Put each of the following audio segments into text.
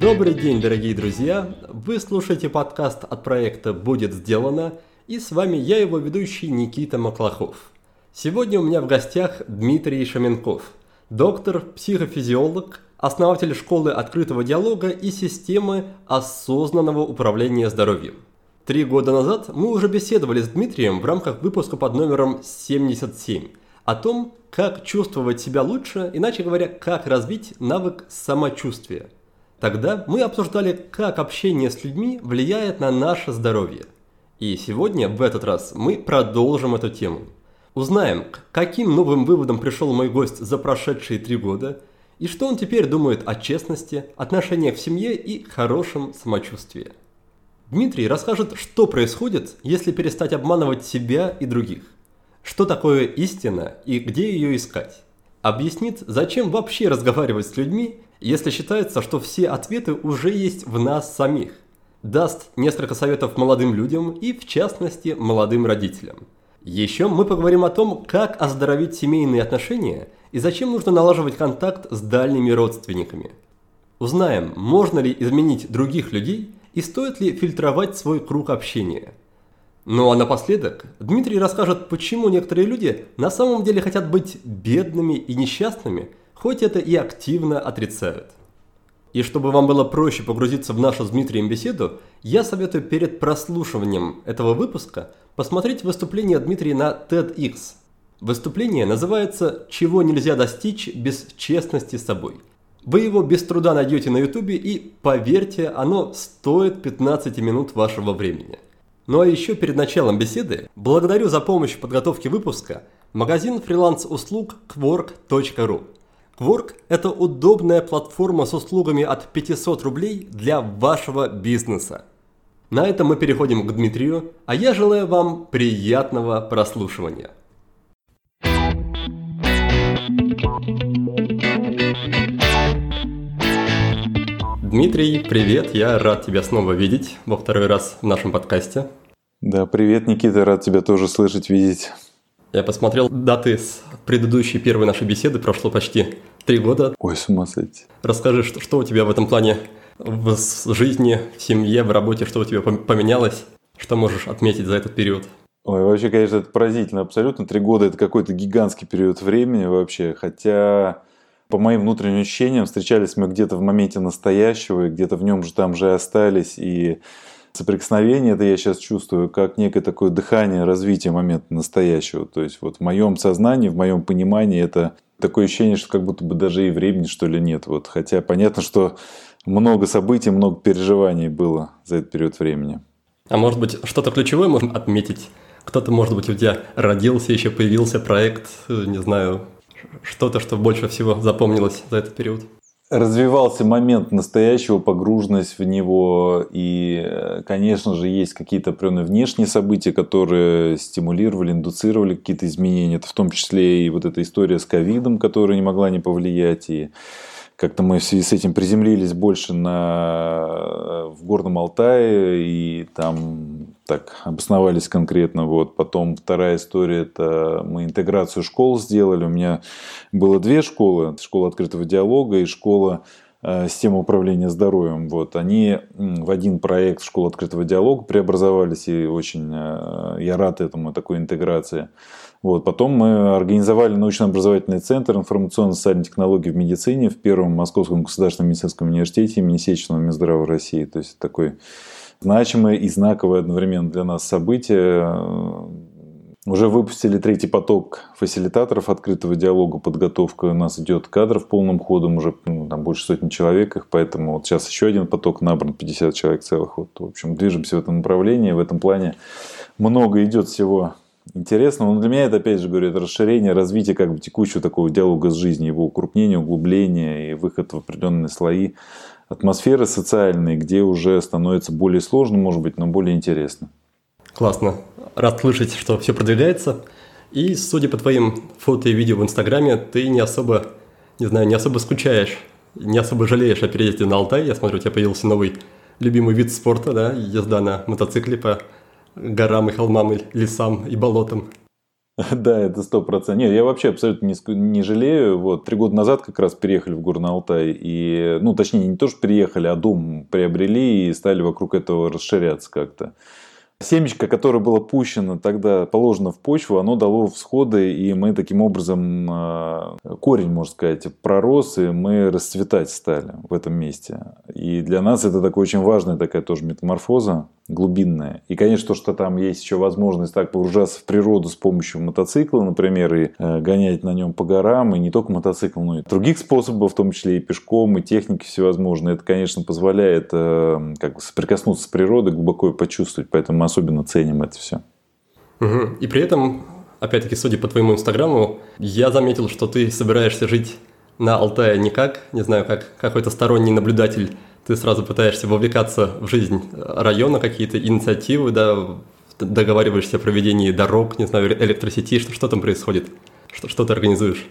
Добрый день, дорогие друзья! Вы слушаете подкаст от проекта «Будет сделано» и с вами я, его ведущий Никита Маклахов. Сегодня у меня в гостях Дмитрий Шаменков, доктор, психофизиолог, основатель школы открытого диалога и системы осознанного управления здоровьем. Три года назад мы уже беседовали с Дмитрием в рамках выпуска под номером 77 о том, как чувствовать себя лучше, иначе говоря, как развить навык самочувствия. Тогда мы обсуждали, как общение с людьми влияет на наше здоровье. И сегодня, в этот раз, мы продолжим эту тему. Узнаем, к каким новым выводам пришел мой гость за прошедшие три года, и что он теперь думает о честности, отношениях в семье и хорошем самочувствии. Дмитрий расскажет, что происходит, если перестать обманывать себя и других. Что такое истина и где ее искать. Объяснит, зачем вообще разговаривать с людьми, если считается, что все ответы уже есть в нас самих. Даст несколько советов молодым людям и, в частности, молодым родителям. Еще мы поговорим о том, как оздоровить семейные отношения и зачем нужно налаживать контакт с дальними родственниками. Узнаем, можно ли изменить других людей – и стоит ли фильтровать свой круг общения. Ну а напоследок Дмитрий расскажет, почему некоторые люди на самом деле хотят быть бедными и несчастными, хоть это и активно отрицают. И чтобы вам было проще погрузиться в нашу с Дмитрием беседу, я советую перед прослушиванием этого выпуска посмотреть выступление Дмитрия на TEDx. Выступление называется «Чего нельзя достичь без честности с собой». Вы его без труда найдете на ютубе и, поверьте, оно стоит 15 минут вашего времени. Ну а еще перед началом беседы благодарю за помощь в подготовке выпуска магазин фриланс-услуг Quark.ru. Quark – это удобная платформа с услугами от 500 рублей для вашего бизнеса. На этом мы переходим к Дмитрию, а я желаю вам приятного прослушивания. Дмитрий, привет, я рад тебя снова видеть во второй раз в нашем подкасте. Да, привет, Никита, рад тебя тоже слышать, видеть. Я посмотрел даты с предыдущей первой нашей беседы, прошло почти три года. Ой, с ума сойти. Расскажи, что, что у тебя в этом плане в жизни, в семье, в работе, что у тебя поменялось, что можешь отметить за этот период? Ой, вообще, конечно, это поразительно абсолютно. Три года – это какой-то гигантский период времени вообще. Хотя по моим внутренним ощущениям, встречались мы где-то в моменте настоящего, и где-то в нем же там же остались, и соприкосновение это я сейчас чувствую как некое такое дыхание развития момента настоящего. То есть вот в моем сознании, в моем понимании это такое ощущение, что как будто бы даже и времени что ли нет. Вот. Хотя понятно, что много событий, много переживаний было за этот период времени. А может быть, что-то ключевое можно отметить? Кто-то, может быть, у тебя родился, еще появился проект, не знаю, что-то, что больше всего запомнилось за этот период? Развивался момент настоящего, погруженность в него. И, конечно же, есть какие-то определенные внешние события, которые стимулировали, индуцировали какие-то изменения. Это в том числе и вот эта история с ковидом, которая не могла не повлиять. И как-то мы в связи с этим приземлились больше на, в Горном Алтае и там так обосновались конкретно. Вот. Потом вторая история – это мы интеграцию школ сделали. У меня было две школы. Школа открытого диалога и школа э, системы управления здоровьем. Вот. Они в один проект школы открытого диалога преобразовались, и очень э, я рад этому, такой интеграции. Вот. Потом мы организовали научно-образовательный центр информационно-социальной технологии в медицине в Первом Московском государственном медицинском университете имени Сеченова Минздрава России. То есть такой значимое и знаковое одновременно для нас событие. Уже выпустили третий поток фасилитаторов открытого диалога, подготовка у нас идет кадров полным ходом, уже ну, там больше сотни человек их, поэтому вот сейчас еще один поток набран, 50 человек целых. Вот, в общем, движемся в этом направлении, в этом плане много идет всего интересного. Но для меня это, опять же говорю, это расширение, развитие как бы текущего такого диалога с жизнью, его укрупнение, углубление и выход в определенные слои атмосферы социальной, где уже становится более сложно, может быть, но более интересно. Классно. Рад слышать, что все продвигается. И, судя по твоим фото и видео в Инстаграме, ты не особо, не знаю, не особо скучаешь, не особо жалеешь о переезде на Алтай. Я смотрю, у тебя появился новый любимый вид спорта, да, езда на мотоцикле по горам и холмам, и лесам и болотам. Да, это сто процентов. Нет, я вообще абсолютно не, не жалею. Вот, три года назад как раз переехали в Горный Алтай. И, ну, точнее, не то, что переехали, а дом приобрели и стали вокруг этого расширяться как-то. Семечко, которое было пущено тогда, положено в почву, оно дало всходы, и мы таким образом, а, корень, можно сказать, пророс, и мы расцветать стали в этом месте. И для нас это такая очень важная такая тоже метаморфоза, глубинная. И, конечно, то, что там есть еще возможность так погружаться в природу с помощью мотоцикла, например, и э, гонять на нем по горам, и не только мотоцикл, но и других способов, в том числе и пешком, и техники всевозможные, это, конечно, позволяет э, как бы соприкоснуться с природой, глубоко ее почувствовать, поэтому мы особенно ценим это все. Угу. И при этом, опять-таки, судя по твоему инстаграму, я заметил, что ты собираешься жить на Алтае не как, не знаю, как какой-то сторонний наблюдатель ты сразу пытаешься вовлекаться в жизнь района, какие-то инициативы, да, договариваешься о проведении дорог, не знаю, электросети, что, что там происходит, что, что ты организуешь?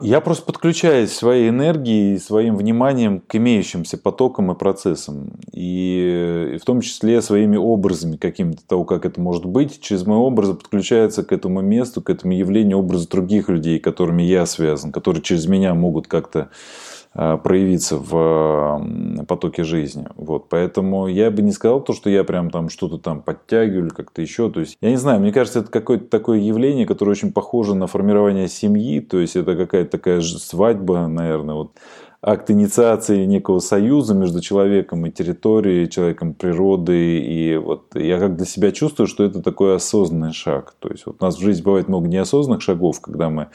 Я просто подключаюсь своей энергией, своим вниманием к имеющимся потокам и процессам. И, и в том числе своими образами какими-то того, как это может быть. Через мои образы подключается к этому месту, к этому явлению образы других людей, которыми я связан, которые через меня могут как-то Э, проявиться в потоке жизни. Вот. Поэтому я бы не сказал то, что я прям там что-то там подтягиваю или как-то еще. То есть, я не знаю, мне кажется, это какое-то такое явление, которое очень похоже на формирование семьи. То есть, это какая-то такая свадьба, наверное, вот акт инициации некого союза между человеком и территорией, человеком природы. И вот я как для себя чувствую, что это такой осознанный шаг. То есть вот у нас в жизни бывает много неосознанных шагов, когда мы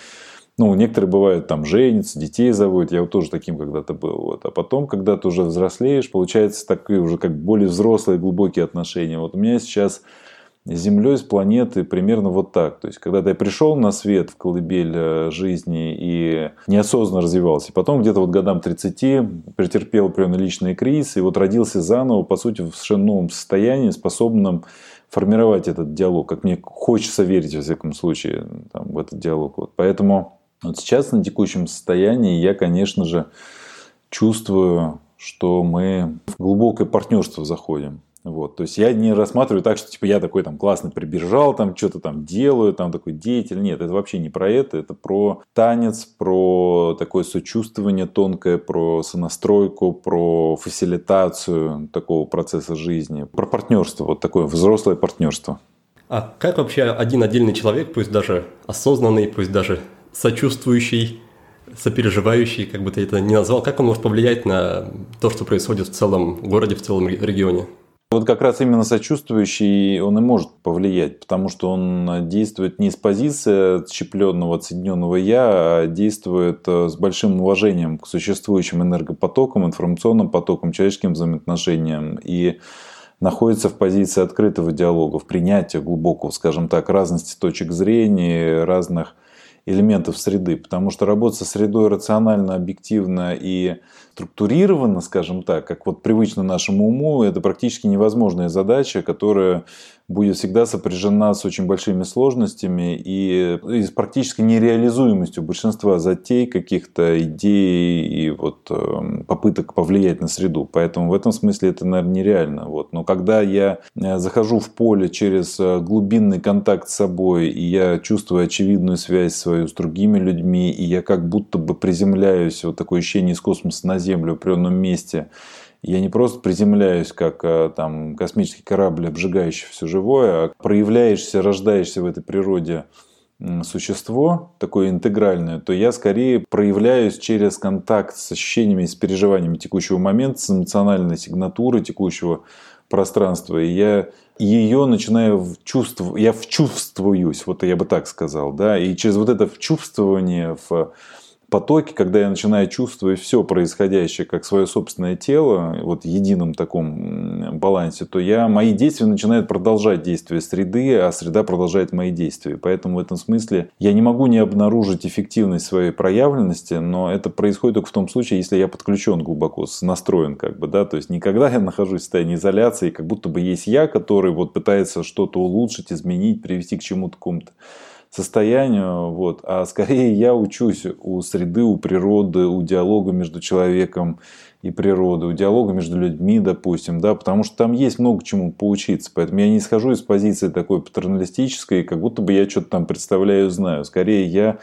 ну, некоторые бывают там женятся, детей заводят. Я вот тоже таким когда-то был. Вот. А потом, когда ты уже взрослеешь, получается такие уже как более взрослые, глубокие отношения. Вот у меня сейчас с Землей, с планеты примерно вот так. То есть, когда ты пришел на свет в колыбель э, жизни и неосознанно развивался, потом где-то вот годам 30 претерпел определенный личный кризис, и вот родился заново, по сути, в совершенно новом состоянии, способном формировать этот диалог, как мне хочется верить, во всяком случае, там, в этот диалог. Вот. Поэтому вот сейчас на текущем состоянии я, конечно же, чувствую, что мы в глубокое партнерство заходим. Вот, то есть я не рассматриваю так, что типа я такой там классно прибежал, там что-то там делаю, там такой деятель. Нет, это вообще не про это. Это про танец, про такое сочувствование тонкое, про сонастройку, про фасилитацию такого процесса жизни, про партнерство, вот такое взрослое партнерство. А как вообще один отдельный человек, пусть даже осознанный, пусть даже сочувствующий, сопереживающий, как бы ты это ни назвал, как он может повлиять на то, что происходит в целом городе, в целом регионе? Вот как раз именно сочувствующий он и может повлиять, потому что он действует не с позиции отщепленного, отсоединенного «я», а действует э, с большим уважением к существующим энергопотокам, информационным потокам, человеческим взаимоотношениям. И находится в позиции открытого диалога, в принятии глубокого, скажем так, разности точек зрения, разных элементов среды, потому что работа со средой рационально, объективно и структурировано, скажем так, как вот привычно нашему уму, это практически невозможная задача, которая будет всегда сопряжена с очень большими сложностями и, и с практически нереализуемостью большинства затей, каких-то идей и вот э, попыток повлиять на среду. Поэтому в этом смысле это, наверное, нереально. Вот. Но когда я э, захожу в поле через э, глубинный контакт с собой, и я чувствую очевидную связь свою с другими людьми, и я как будто бы приземляюсь, вот такое ощущение из космоса на Землю в определенном месте. Я не просто приземляюсь, как э, там, космический корабль, обжигающий все живое, а проявляешься, рождаешься в этой природе существо, такое интегральное, то я скорее проявляюсь через контакт с ощущениями, с переживаниями текущего момента, с эмоциональной сигнатурой текущего пространства. И я ее начинаю чувствовать, я вчувствуюсь, вот я бы так сказал, да, и через вот это вчувствование в потоке, когда я начинаю чувствовать все происходящее как свое собственное тело, вот в едином таком балансе, то я, мои действия начинают продолжать действия среды, а среда продолжает мои действия. Поэтому в этом смысле я не могу не обнаружить эффективность своей проявленности, но это происходит только в том случае, если я подключен глубоко, настроен как бы, да, то есть никогда я нахожусь в состоянии изоляции, как будто бы есть я, который вот пытается что-то улучшить, изменить, привести к чему-то какому-то состоянию, вот, а скорее я учусь у среды, у природы, у диалога между человеком и природой, у диалога между людьми, допустим, да, потому что там есть много чему поучиться, поэтому я не исхожу из позиции такой патерналистической, как будто бы я что-то там представляю, знаю, скорее я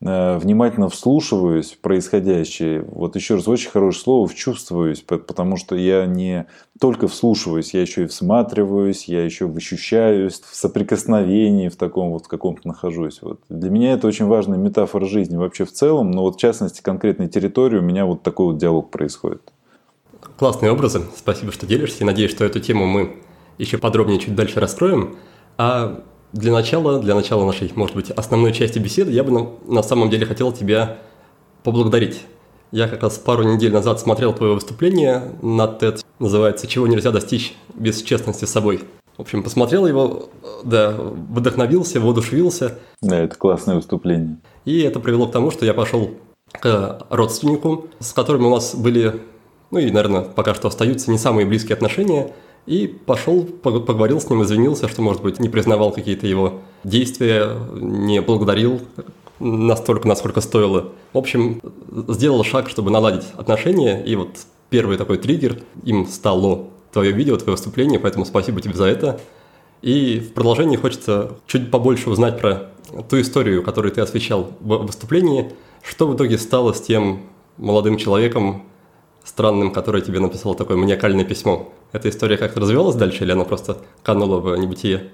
внимательно вслушиваюсь в происходящее. Вот еще раз, очень хорошее слово «вчувствуюсь», потому что я не только вслушиваюсь, я еще и всматриваюсь, я еще ощущаюсь в соприкосновении в таком вот каком-то нахожусь. Вот. Для меня это очень важная метафора жизни вообще в целом, но вот в частности конкретной территории у меня вот такой вот диалог происходит. Классные образы, спасибо, что делишься. Надеюсь, что эту тему мы еще подробнее чуть дальше раскроем. А для начала, для начала нашей, может быть, основной части беседы, я бы на, на самом деле хотел тебя поблагодарить. Я как раз пару недель назад смотрел твое выступление на TED, называется «Чего нельзя достичь без честности с собой». В общем, посмотрел его, да, вдохновился, воодушевился. Да, это классное выступление. И это привело к тому, что я пошел к родственнику, с которым у нас были, ну и, наверное, пока что остаются не самые близкие отношения – и пошел, поговорил с ним, извинился, что, может быть, не признавал какие-то его действия, не благодарил настолько, насколько стоило. В общем, сделал шаг, чтобы наладить отношения, и вот первый такой триггер им стало твое видео, твое выступление, поэтому спасибо тебе за это. И в продолжении хочется чуть побольше узнать про ту историю, которую ты освещал в выступлении. Что в итоге стало с тем молодым человеком, странным, который тебе написал такое маниакальное письмо? Эта история как-то развивалась дальше, или она просто канула в небытие?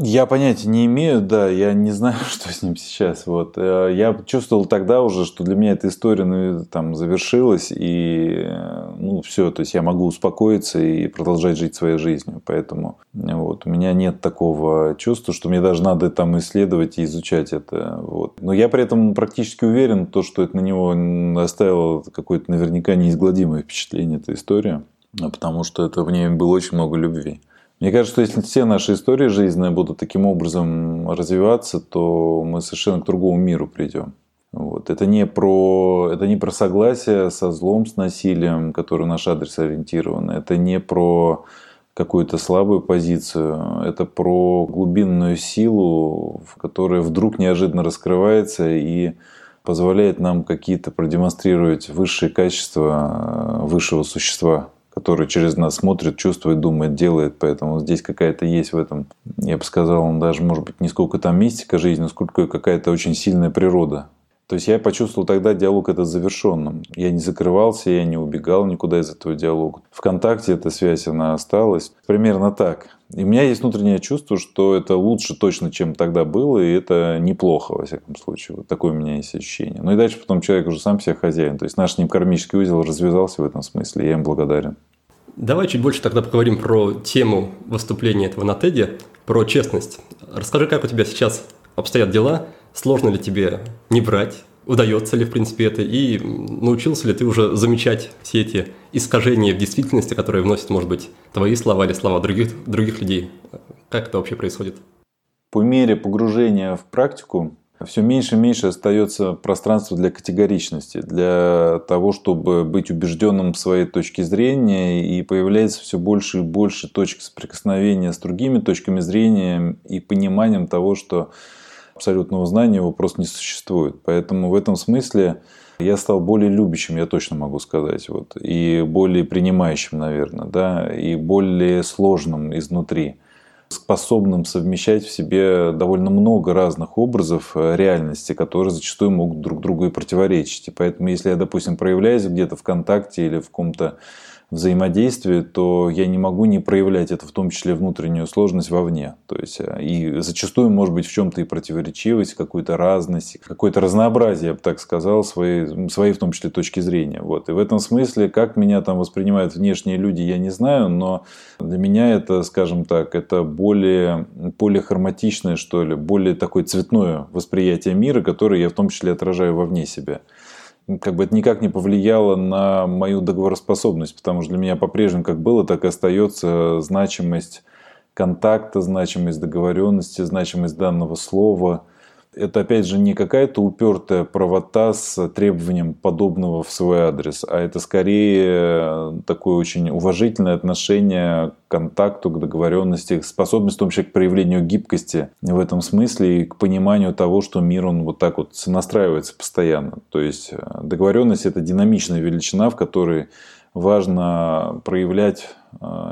Я понятия не имею, да, я не знаю, что с ним сейчас. Вот. Э, я чувствовал тогда уже, что для меня эта история ну, там, завершилась, и э, ну, все, то есть я могу успокоиться и продолжать жить своей жизнью. Поэтому вот, у меня нет такого чувства, что мне даже надо там исследовать и изучать это. Вот. Но я при этом практически уверен, то, что это на него оставило какое-то наверняка неизгладимое впечатление, эта история, потому что это в ней было очень много любви. Мне кажется, что если все наши истории жизненные будут таким образом развиваться, то мы совершенно к другому миру придем. Вот. Это, не про, это не про согласие со злом, с насилием, который наш адрес ориентирован. Это не про какую-то слабую позицию. Это про глубинную силу, которая вдруг неожиданно раскрывается и позволяет нам какие-то продемонстрировать высшие качества высшего существа который через нас смотрит, чувствует, думает, делает. Поэтому здесь какая-то есть в этом, я бы сказал, даже, может быть, не сколько там мистика жизни, сколько какая-то очень сильная природа. То есть я почувствовал тогда диалог это завершенным. Я не закрывался, я не убегал никуда из этого диалога. Вконтакте эта связь, она осталась. Примерно так. И у меня есть внутреннее чувство, что это лучше точно, чем тогда было, и это неплохо, во всяком случае. Вот такое у меня есть ощущение. Ну и дальше потом человек уже сам себе хозяин. То есть наш с ним кармический узел развязался в этом смысле, я им благодарен. Давай чуть больше тогда поговорим про тему выступления этого на TED, про честность. Расскажи, как у тебя сейчас обстоят дела, сложно ли тебе не врать, удается ли, в принципе, это, и научился ли ты уже замечать все эти искажения в действительности, которые вносят, может быть, твои слова или слова других, других людей. Как это вообще происходит? По мере погружения в практику все меньше и меньше остается пространства для категоричности, для того, чтобы быть убежденным в своей точке зрения, и появляется все больше и больше точек соприкосновения с другими точками зрения и пониманием того, что абсолютного знания его просто не существует. Поэтому в этом смысле я стал более любящим, я точно могу сказать, вот, и более принимающим, наверное, да, и более сложным изнутри способным совмещать в себе довольно много разных образов э, реальности, которые зачастую могут друг другу и противоречить. И поэтому, если я, допустим, проявляюсь где-то в контакте или в каком-то взаимодействии, то я не могу не проявлять это, в том числе внутреннюю сложность вовне. То есть, э, и зачастую может быть в чем-то и противоречивость, какую-то разность, какое-то разнообразие, я бы так сказал, своей, своей в том числе точки зрения. Вот. И в этом смысле, как меня там воспринимают внешние люди, я не знаю, но для меня это, скажем так, это более, харматичное, что ли, более такое цветное восприятие мира, которое я в том числе отражаю вовне себя как бы это никак не повлияло на мою договороспособность, потому что для меня по-прежнему как было, так и остается значимость контакта, значимость договоренности, значимость данного слова. Это, опять же, не какая-то упертая правота с требованием подобного в свой адрес, а это скорее такое очень уважительное отношение к контакту, к договоренности, способность в том числе к проявлению гибкости в этом смысле и к пониманию того, что мир, он вот так вот настраивается постоянно. То есть э, договоренность – это динамичная величина, в которой важно проявлять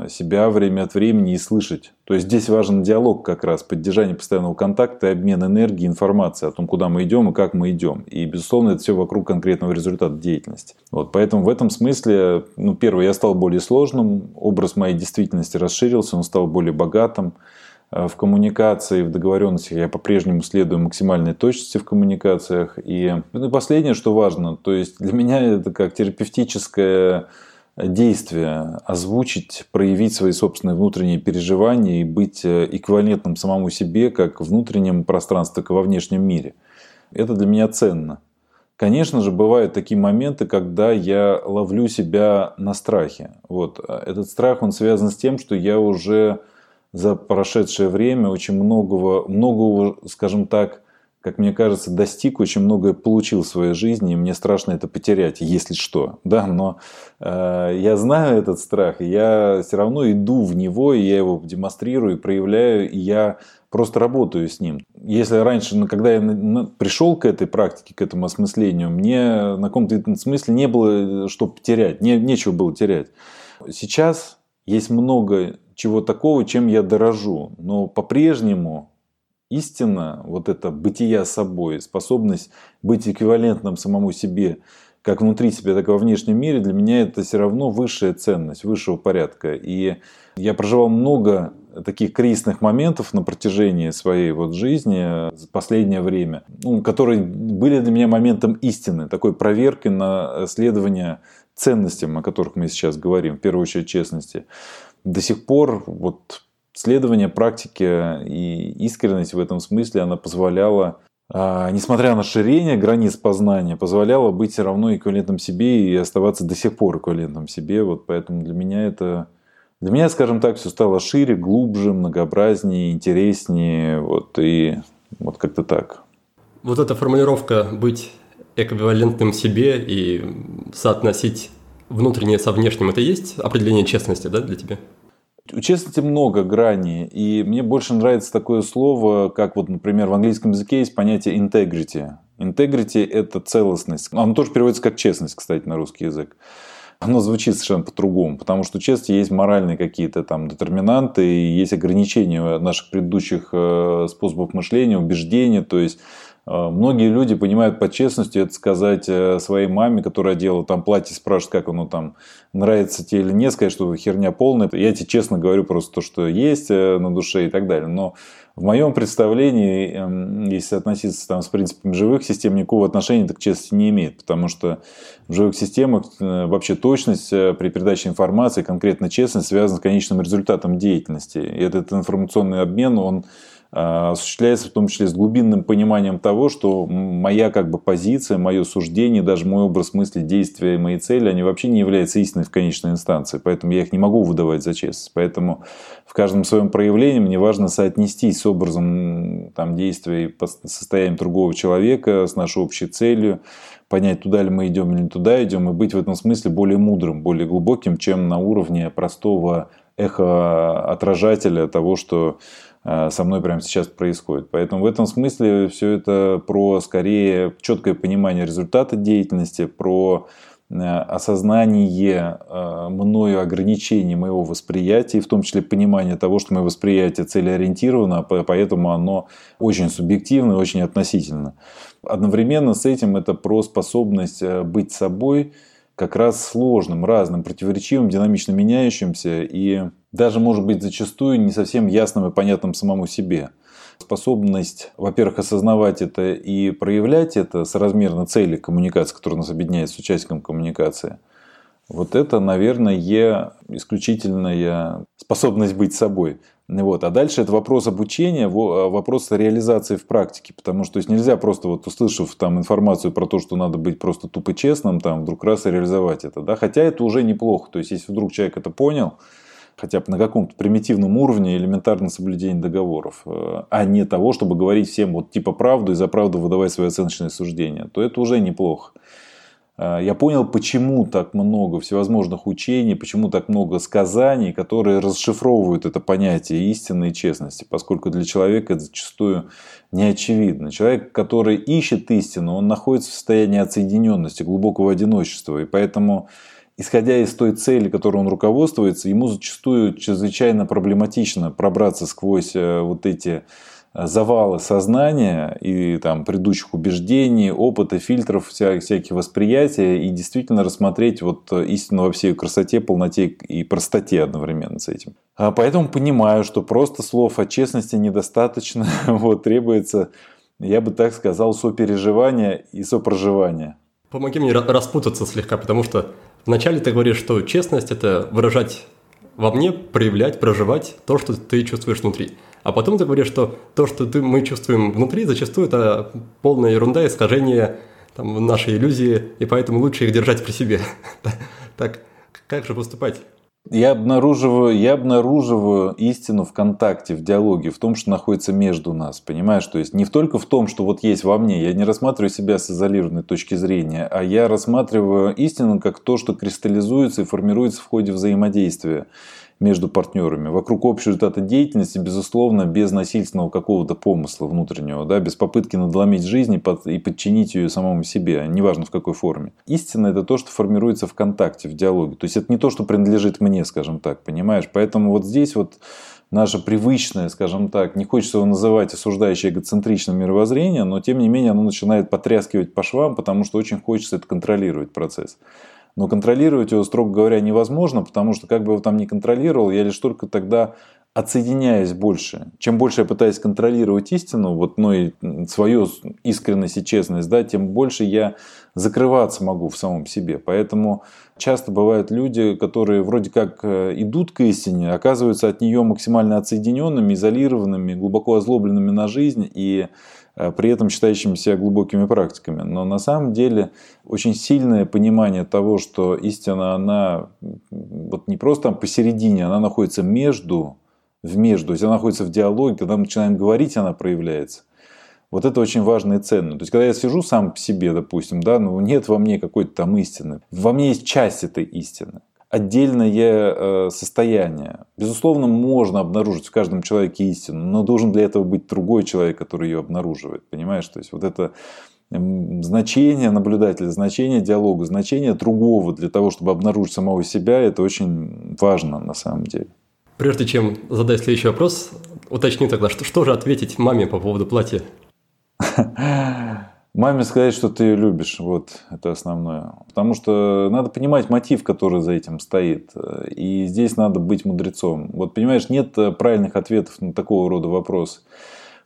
себя время от времени и слышать. То есть здесь важен диалог как раз, поддержание постоянного контакта обмен энергией, информацией о том, куда мы идем и как мы идем. И, безусловно, это все вокруг конкретного результата деятельности. Вот, поэтому в этом смысле, ну, первое, я стал более сложным, образ моей действительности расширился, он стал более богатым. А, в коммуникации, в договоренностях я по-прежнему следую максимальной точности в коммуникациях. И, ну, и последнее, что важно, то есть для меня это как терапевтическая действия, озвучить, проявить свои собственные внутренние переживания и быть э, эквивалентным самому себе, как в внутреннем пространстве, так и во внешнем мире. Это для меня ценно. Конечно же, бывают такие моменты, когда я ловлю себя на страхе. Вот. Этот страх, он связан с тем, что я уже за прошедшее время очень многого, многого, скажем так, как мне кажется, достиг, очень многое получил в своей жизни, и мне страшно это потерять, если что. Да, но э, я знаю этот страх, и я все равно иду в него, и я его демонстрирую, и проявляю, и я просто работаю с ним. Если раньше, ну, когда я пришел к этой практике, к этому осмыслению, мне на каком-то смысле не было что потерять, не, нечего было терять. Сейчас есть много чего такого, чем я дорожу, но по-прежнему истина, вот это бытия собой, способность быть эквивалентным самому себе, как внутри себя, так и во внешнем мире, для меня это все равно высшая ценность, высшего порядка. И я проживал много таких кризисных моментов на протяжении своей вот жизни в последнее время, ну, которые были для меня моментом истины, такой проверкой на следование ценностям, о которых мы сейчас говорим, в первую очередь честности. До сих пор вот следование практике и искренность в этом смысле, она позволяла, а, несмотря на ширение границ познания, позволяла быть все равно эквивалентом себе и оставаться до сих пор эквивалентом себе. Вот поэтому для меня это... Для меня, скажем так, все стало шире, глубже, многообразнее, интереснее. Вот, и вот как-то так. Вот эта формулировка «быть эквивалентным себе» и соотносить внутреннее со внешним, это есть определение честности да, для тебя? У честности много граней, и мне больше нравится такое слово, как вот, например, в английском языке есть понятие integrity. Integrity – это целостность. Оно тоже переводится как честность, кстати, на русский язык. Оно звучит совершенно по-другому, потому что у честности есть моральные какие-то там детерминанты, есть ограничения наших предыдущих э, способов мышления, убеждения, то есть многие люди понимают под честностью это сказать э, своей маме, которая делала там платье, спрашивает, как оно там нравится тебе или нет, сказать, что херня полная. Я тебе честно говорю просто то, что есть э, на душе и так далее. Но в моем представлении, эм, если относиться там, с принципами живых систем, никакого отношения к честности не имеет. Потому что в живых системах э, вообще точность при передаче информации, конкретно честность, связана с конечным результатом деятельности. И этот информационный обмен, он осуществляется в том числе с глубинным пониманием того, что моя как бы позиция, мое суждение, даже мой образ мысли, действия мои цели, они вообще не являются истиной в конечной инстанции. Поэтому я их не могу выдавать за честность. Поэтому в каждом своем проявлении мне важно соотнестись с образом там, действия и состоянием другого человека, с нашей общей целью, понять, туда ли мы идем или не туда идем, и быть в этом смысле более мудрым, более глубоким, чем на уровне простого эхо отражателя того, что со мной прямо сейчас происходит. Поэтому в этом смысле все это про скорее четкое понимание результата деятельности, про э, осознание э, мною ограничений моего восприятия, в том числе понимание того, что мое восприятие целеориентировано, поэтому оно очень субъективно и очень относительно. Одновременно с этим это про способность быть собой – как раз сложным, разным, противоречивым, динамично меняющимся и даже, может быть, зачастую не совсем ясным и понятным самому себе. Способность, во-первых, осознавать это и проявлять это соразмерно цели коммуникации, которая нас объединяет с участником коммуникации. Вот это, наверное, исключительная способность быть собой. Вот. А дальше это вопрос обучения, а, вопрос реализации в практике. Потому что то есть нельзя просто вот услышав там информацию про то, что надо быть просто тупо честным, там вдруг раз и реализовать это. Да? Хотя это уже неплохо. То есть если вдруг человек это понял, хотя бы на каком-то примитивном уровне элементарно соблюдение договоров, э, а не того, чтобы говорить всем вот типа правду и за правду выдавать свои оценочные суждения, то это уже неплохо. Э, я понял, почему так много всевозможных учений, почему так много сказаний, которые расшифровывают это понятие истины и честности, поскольку для человека это зачастую не очевидно. Человек, который ищет истину, он находится в состоянии отсоединенности, глубокого одиночества, и поэтому исходя из той цели, которой он руководствуется, ему зачастую чрезвычайно проблематично пробраться сквозь э, вот эти завалы сознания и там предыдущих убеждений, опыта, фильтров, вся, всяких восприятия и действительно рассмотреть вот истину во всей красоте, полноте и простоте одновременно с этим. А поэтому понимаю, что просто слов о честности недостаточно, вот требуется, я бы так сказал, сопереживания и сопроживания. Помоги мне распутаться слегка, потому что вначале ты говоришь, что честность – это выражать во мне, проявлять, проживать то, что ты чувствуешь внутри. А потом ты говоришь, что то, что ты, мы чувствуем внутри, зачастую это полная ерунда, искажение там, нашей иллюзии, и поэтому лучше их держать при себе. Так, как же поступать? Я обнаруживаю, я обнаруживаю истину в контакте, в диалоге, в том, что находится между нас. Понимаешь? То есть не только в том, что вот есть во мне. Я не рассматриваю себя с изолированной точки зрения, а я рассматриваю истину как то, что кристаллизуется и формируется в ходе взаимодействия между партнерами, вокруг общего результата деятельности, безусловно, без насильственного какого-то помысла внутреннего, да, без попытки надломить жизнь и подчинить ее самому себе, неважно в какой форме. Истина – это то, что формируется в контакте, в диалоге. То есть это не то, что принадлежит мне, скажем так, понимаешь? Поэтому вот здесь вот наше привычное, скажем так, не хочется его называть осуждающее эгоцентричным мировоззрение, но тем не менее оно начинает потряскивать по швам, потому что очень хочется это контролировать процесс. Но контролировать его, строго говоря, невозможно, потому что как бы его там не контролировал, я лишь только тогда отсоединяюсь больше. Чем больше я пытаюсь контролировать истину, вот, ну и свою искренность и честность, да, тем больше я закрываться могу в самом себе. Поэтому часто бывают люди, которые вроде как э, идут к истине, оказываются от нее максимально отсоединенными, изолированными, глубоко озлобленными на жизнь и Э, при этом считающимися глубокими практиками. Но на самом деле очень сильное понимание того, что истина, она вот не просто там посередине, она находится между, в между, то есть она находится в диалоге, когда мы начинаем говорить, она проявляется. Вот это очень важно и ценно. То есть, когда я сижу сам по себе, допустим, да, ну нет во мне какой-то там истины. Во мне есть часть этой истины отдельное э, состояние. Безусловно, можно обнаружить в каждом человеке истину, но должен для этого быть другой человек, который ее обнаруживает. Понимаешь? То есть вот это значение наблюдателя, значение диалога, значение другого для того, чтобы обнаружить самого себя, это очень важно на самом деле. Прежде чем задать следующий вопрос, уточни тогда, что, что же ответить маме по поводу платья? Маме сказать, что ты ее любишь, вот это основное. Потому что надо понимать мотив, который за этим стоит. И здесь надо быть мудрецом. Вот понимаешь, нет правильных ответов на такого рода вопросы.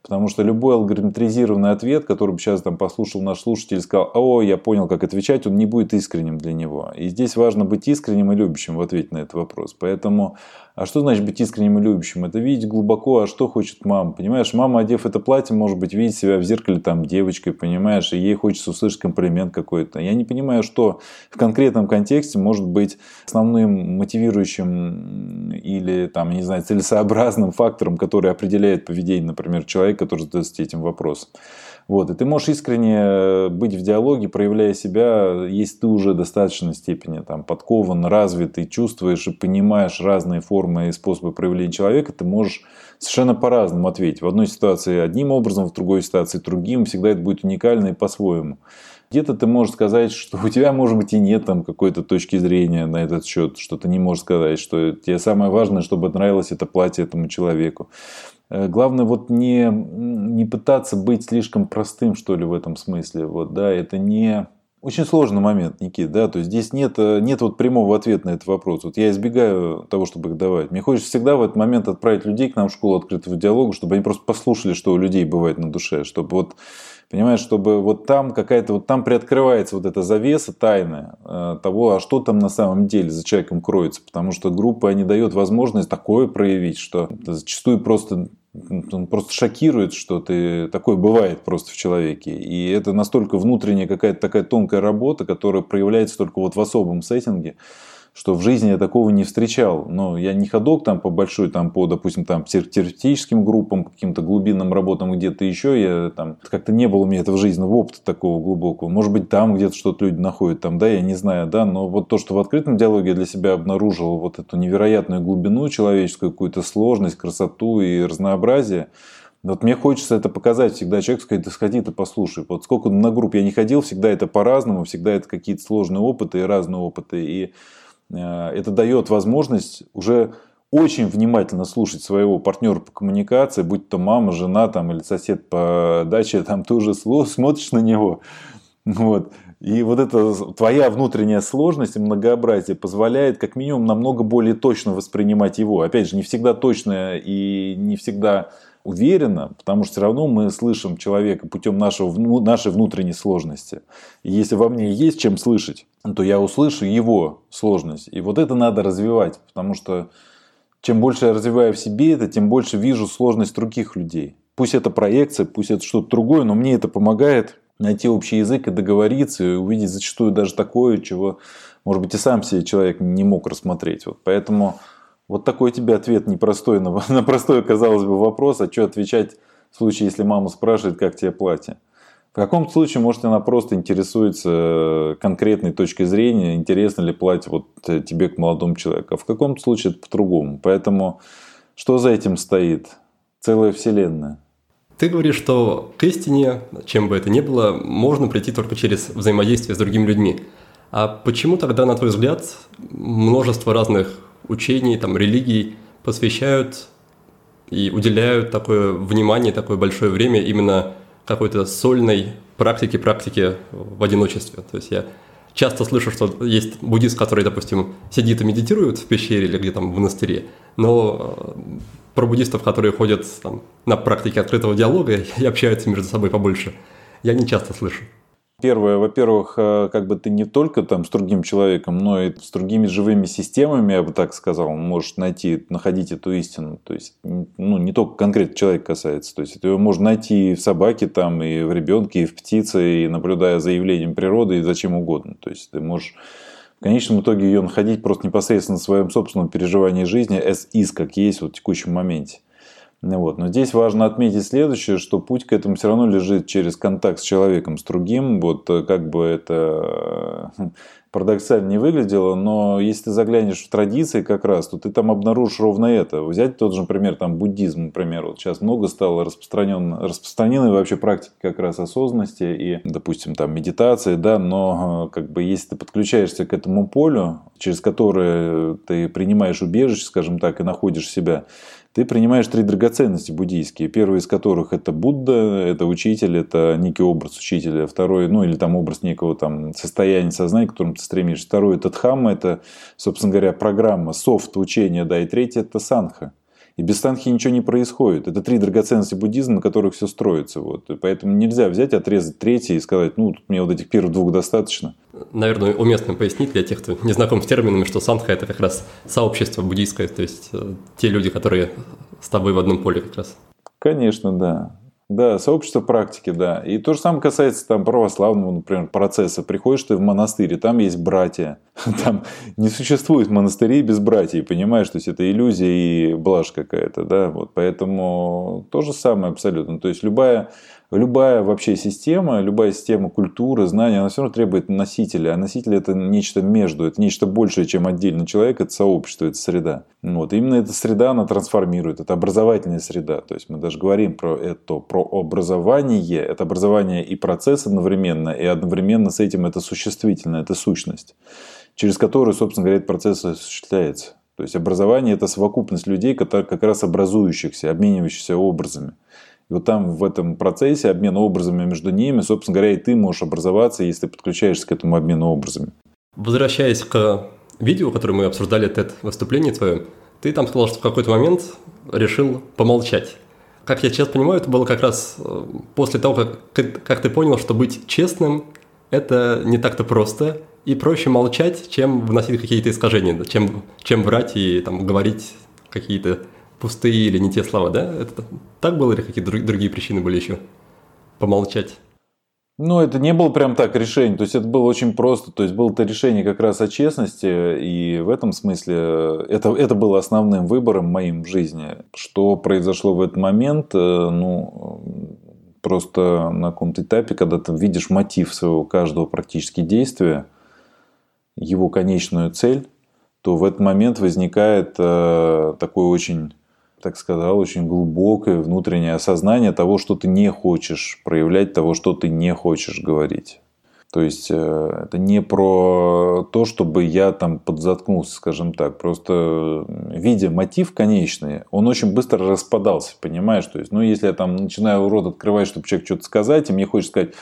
Потому что любой алгоритмизированный ответ, который бы сейчас там послушал наш слушатель и сказал, о, я понял, как отвечать, он не будет искренним для него. И здесь важно быть искренним и любящим в ответе на этот вопрос. Поэтому а что значит быть искренним и любящим? Это видеть глубоко, а что хочет мама. Понимаешь, мама, одев это платье, может быть, видит себя в зеркале там девочкой, понимаешь, и ей хочется услышать комплимент какой-то. Я не понимаю, что в конкретном контексте может быть основным мотивирующим или там, не знаю, целесообразным фактором, который определяет поведение, например, человека, который задается этим вопросом. Вот, и ты можешь искренне э, быть в диалоге, проявляя себя, если ты уже в достаточной степени там, подкован, развит, и чувствуешь и понимаешь разные формы и способы проявления человека, ты можешь совершенно по-разному ответить. В одной ситуации одним образом, в другой ситуации другим. Всегда это будет уникально и по-своему. Где-то ты можешь сказать, что у тебя, может быть, и нет там какой-то точки зрения на этот счет, что ты не можешь сказать, что тебе самое важное, чтобы нравилось это платье этому человеку. Э, главное вот не, не пытаться быть слишком простым, что ли, в этом смысле. Вот, да, это не... Очень сложный момент, Никит, да, то есть здесь нет, э, нет вот прямого ответа на этот вопрос. Вот я избегаю того, чтобы их давать. Мне хочется всегда в этот момент отправить людей к нам в школу открытого диалога, чтобы они просто послушали, что у людей бывает на душе, чтобы вот Понимаешь, чтобы вот там какая-то, вот там приоткрывается вот эта завеса тайная э, того, а что там на самом деле за человеком кроется. Потому что группа не дает возможность такое проявить, что зачастую просто он просто шокирует, что ты такое бывает просто в человеке. И это настолько внутренняя какая-то такая тонкая работа, которая проявляется только вот в особом сеттинге, что в жизни я такого не встречал. Но я не ходок там по большой, там по, допустим, там терапевтическим группам, каким-то глубинным работам где-то еще. Я там как-то не было у меня этого жизненного опыта такого глубокого. Может быть, там где-то что-то люди находят, там, да, я не знаю, да. Но вот то, что в открытом диалоге я для себя обнаружил вот эту невероятную глубину человеческую, какую-то сложность, красоту и разнообразие, вот мне хочется это показать всегда человеку, сказать, да сходи ты послушай. Вот сколько на групп я не ходил, всегда это по-разному, всегда это какие-то сложные опыты и разные опыты. И это дает возможность уже очень внимательно слушать своего партнера по коммуникации, будь то мама, жена там, или сосед по даче, там ты уже смотришь на него. Вот. И вот эта твоя внутренняя сложность и многообразие позволяет как минимум намного более точно воспринимать его. Опять же, не всегда точно и не всегда уверенно, потому что все равно мы слышим человека путем нашего, нашей внутренней сложности. И если во мне есть чем слышать, то я услышу его сложность. И вот это надо развивать, потому что чем больше я развиваю в себе это, тем больше вижу сложность других людей. Пусть это проекция, пусть это что-то другое, но мне это помогает найти общий язык и договориться, и увидеть зачастую даже такое, чего, может быть, и сам себе человек не мог рассмотреть. Вот поэтому вот такой тебе ответ непростой на, на простой, казалось бы, вопрос, а что отвечать в случае, если мама спрашивает, как тебе платье. В каком случае, может, она просто интересуется э, конкретной точкой зрения, интересно ли платье вот э, тебе к молодому человеку. А в каком случае это по-другому. Поэтому что за этим стоит? Целая вселенная. Ты говоришь, что к истине, чем бы это ни было, можно прийти только через взаимодействие с другими людьми. А почему тогда, на твой взгляд, множество разных учений, там, религий посвящают и уделяют такое внимание, такое большое время именно какой-то сольной практике, практике в одиночестве. То есть я часто слышу, что есть буддист, который, допустим, сидит и медитирует в пещере или где там в монастыре, но э, про буддистов, которые ходят там, на практике открытого диалога и общаются между собой побольше, я не часто слышу. Первое, во-первых, э, как бы ты не только там с другим человеком, но и с другими живыми системами, я бы так сказал, можешь найти, находить эту истину. То есть, ну, не только конкретно человек касается. То есть, это можно найти и в собаке, там, и в ребенке, и в птице, и наблюдая за явлением природы, и зачем угодно. То есть, ты можешь в конечном итоге ее находить просто непосредственно в своем собственном переживании жизни, as is, как есть вот в текущем моменте. Вот. Но здесь важно отметить следующее, что путь к этому все равно лежит через контакт с человеком, с другим. Вот э, как бы это э, парадоксально не выглядело, но если ты заглянешь в традиции как раз, то ты там обнаружишь ровно это. Взять тот же, например, там буддизм, например, вот сейчас много стало распространен, распространены вообще практики как раз осознанности и, допустим, там медитации, да, но э, как бы если ты подключаешься к этому полю, через которое ты принимаешь убежище, скажем так, и находишь себя, ты принимаешь три драгоценности буддийские. Первый из которых это Будда, это учитель, это некий образ учителя. Второй, ну или там образ некого там состояния сознания, к которому ты стремишься. Второй это Дхамма, это, собственно говоря, программа, софт учения, да. И третий это Санха. И без санхи ничего не происходит. Это три драгоценности буддизма, на которых все строится. Вот. И поэтому нельзя взять, отрезать третий и сказать, ну, тут мне вот этих первых двух достаточно. Наверное, уместно пояснить для тех, кто не знаком с терминами, что санха – это как раз сообщество буддийское, то есть э, те люди, которые с тобой в одном поле как раз. Конечно, да. Да, сообщество практики, да. И то же самое касается там православного, например, процесса. Приходишь ты в монастырь, и там есть братья. Там не существует монастырей без братьев, понимаешь? То есть это иллюзия и блажь какая-то, да. Вот поэтому то же самое абсолютно. То есть любая любая вообще система, любая система культуры, знания, она все равно требует носителя. А носитель это нечто между, это нечто большее, чем отдельный человек, это сообщество, это среда. Вот. Именно эта среда, она трансформирует, это образовательная среда. То есть мы даже говорим про это, про образование, это образование и процесс одновременно, и одновременно с этим это существительное, это сущность, через которую, собственно говоря, этот процесс осуществляется. То есть образование – это совокупность людей, которые как раз образующихся, обменивающихся образами. И вот там в этом процессе обмена образами между ними, собственно говоря, и ты можешь образоваться, если подключаешься к этому обмену образами. Возвращаясь к видео, которое мы обсуждали, TED выступление твое, ты там сказал, что в какой-то момент решил помолчать. Как я сейчас понимаю, это было как раз э, после того, как, как ты понял, что быть честным – это не так-то просто, и проще молчать, чем вносить какие-то искажения, чем, чем врать и там, говорить какие-то пустые или не те слова, да? Это так было или какие-то другие причины были еще? Помолчать. Ну, это не было прям так решение, то есть это было очень просто, то есть было это решение как раз о честности, и в этом смысле это, это было основным выбором моим в жизни. Что произошло в этот момент, э, ну, просто на каком-то этапе, когда ты видишь мотив своего каждого практически действия, его конечную цель, то в этот момент возникает э, такой очень так сказал, очень глубокое внутреннее осознание того, что ты не хочешь проявлять, того, что ты не хочешь говорить. То есть э, это не про то, чтобы я там подзаткнулся, скажем так. Просто видя мотив конечный, он очень быстро распадался, понимаешь? То есть, ну, если я там начинаю рот открывать, чтобы человек что-то сказать, и мне хочется сказать,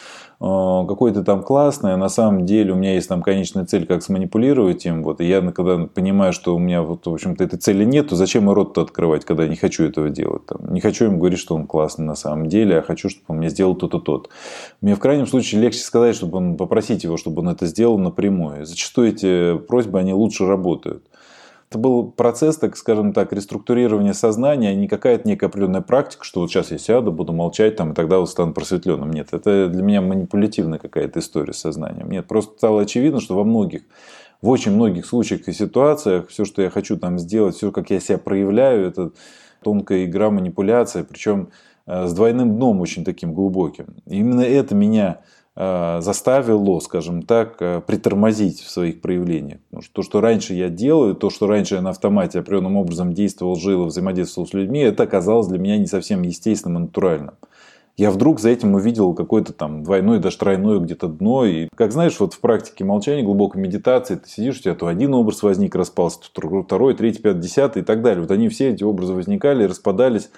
Э, какой то там классный, а на самом деле у меня есть там конечная цель, как сманипулировать им, вот, и я когда понимаю, что у меня вот, в общем-то, этой цели нет, то зачем и рот-то открывать, когда я не хочу этого делать, там, не хочу им говорить, что он классный на самом деле, а хочу, чтобы он мне сделал то-то, тот. Мне в крайнем случае легче сказать, чтобы он, попросить его, чтобы он это сделал напрямую. Зачастую эти просьбы, они лучше работают. Это был процесс, так скажем так, реструктурирования сознания, а не какая-то некая определенная практика, что вот сейчас я сяду, буду молчать, там, и тогда вот стану просветленным. Нет, это для меня манипулятивная какая-то история с сознанием. Нет, просто стало очевидно, что во многих в очень многих случаях и ситуациях все, что я хочу там сделать, все, как я себя проявляю, это тонкая игра, манипуляция, причем э, с двойным дном очень таким глубоким. И именно это меня заставило, скажем так, э, притормозить в своих проявлениях. Потому что то, что раньше я делаю, то, что раньше я на автомате определенным образом действовал, жил взаимодействовал с людьми, это оказалось для меня не совсем естественным и натуральным. Я вдруг за этим увидел какое-то там двойное, даже тройное где-то дно. И, как знаешь, вот в практике молчания, глубокой медитации, ты сидишь, у тебя то один образ возник, распался, то второй, третий, пятый, десятый и так далее. Вот они все эти образы возникали и распадались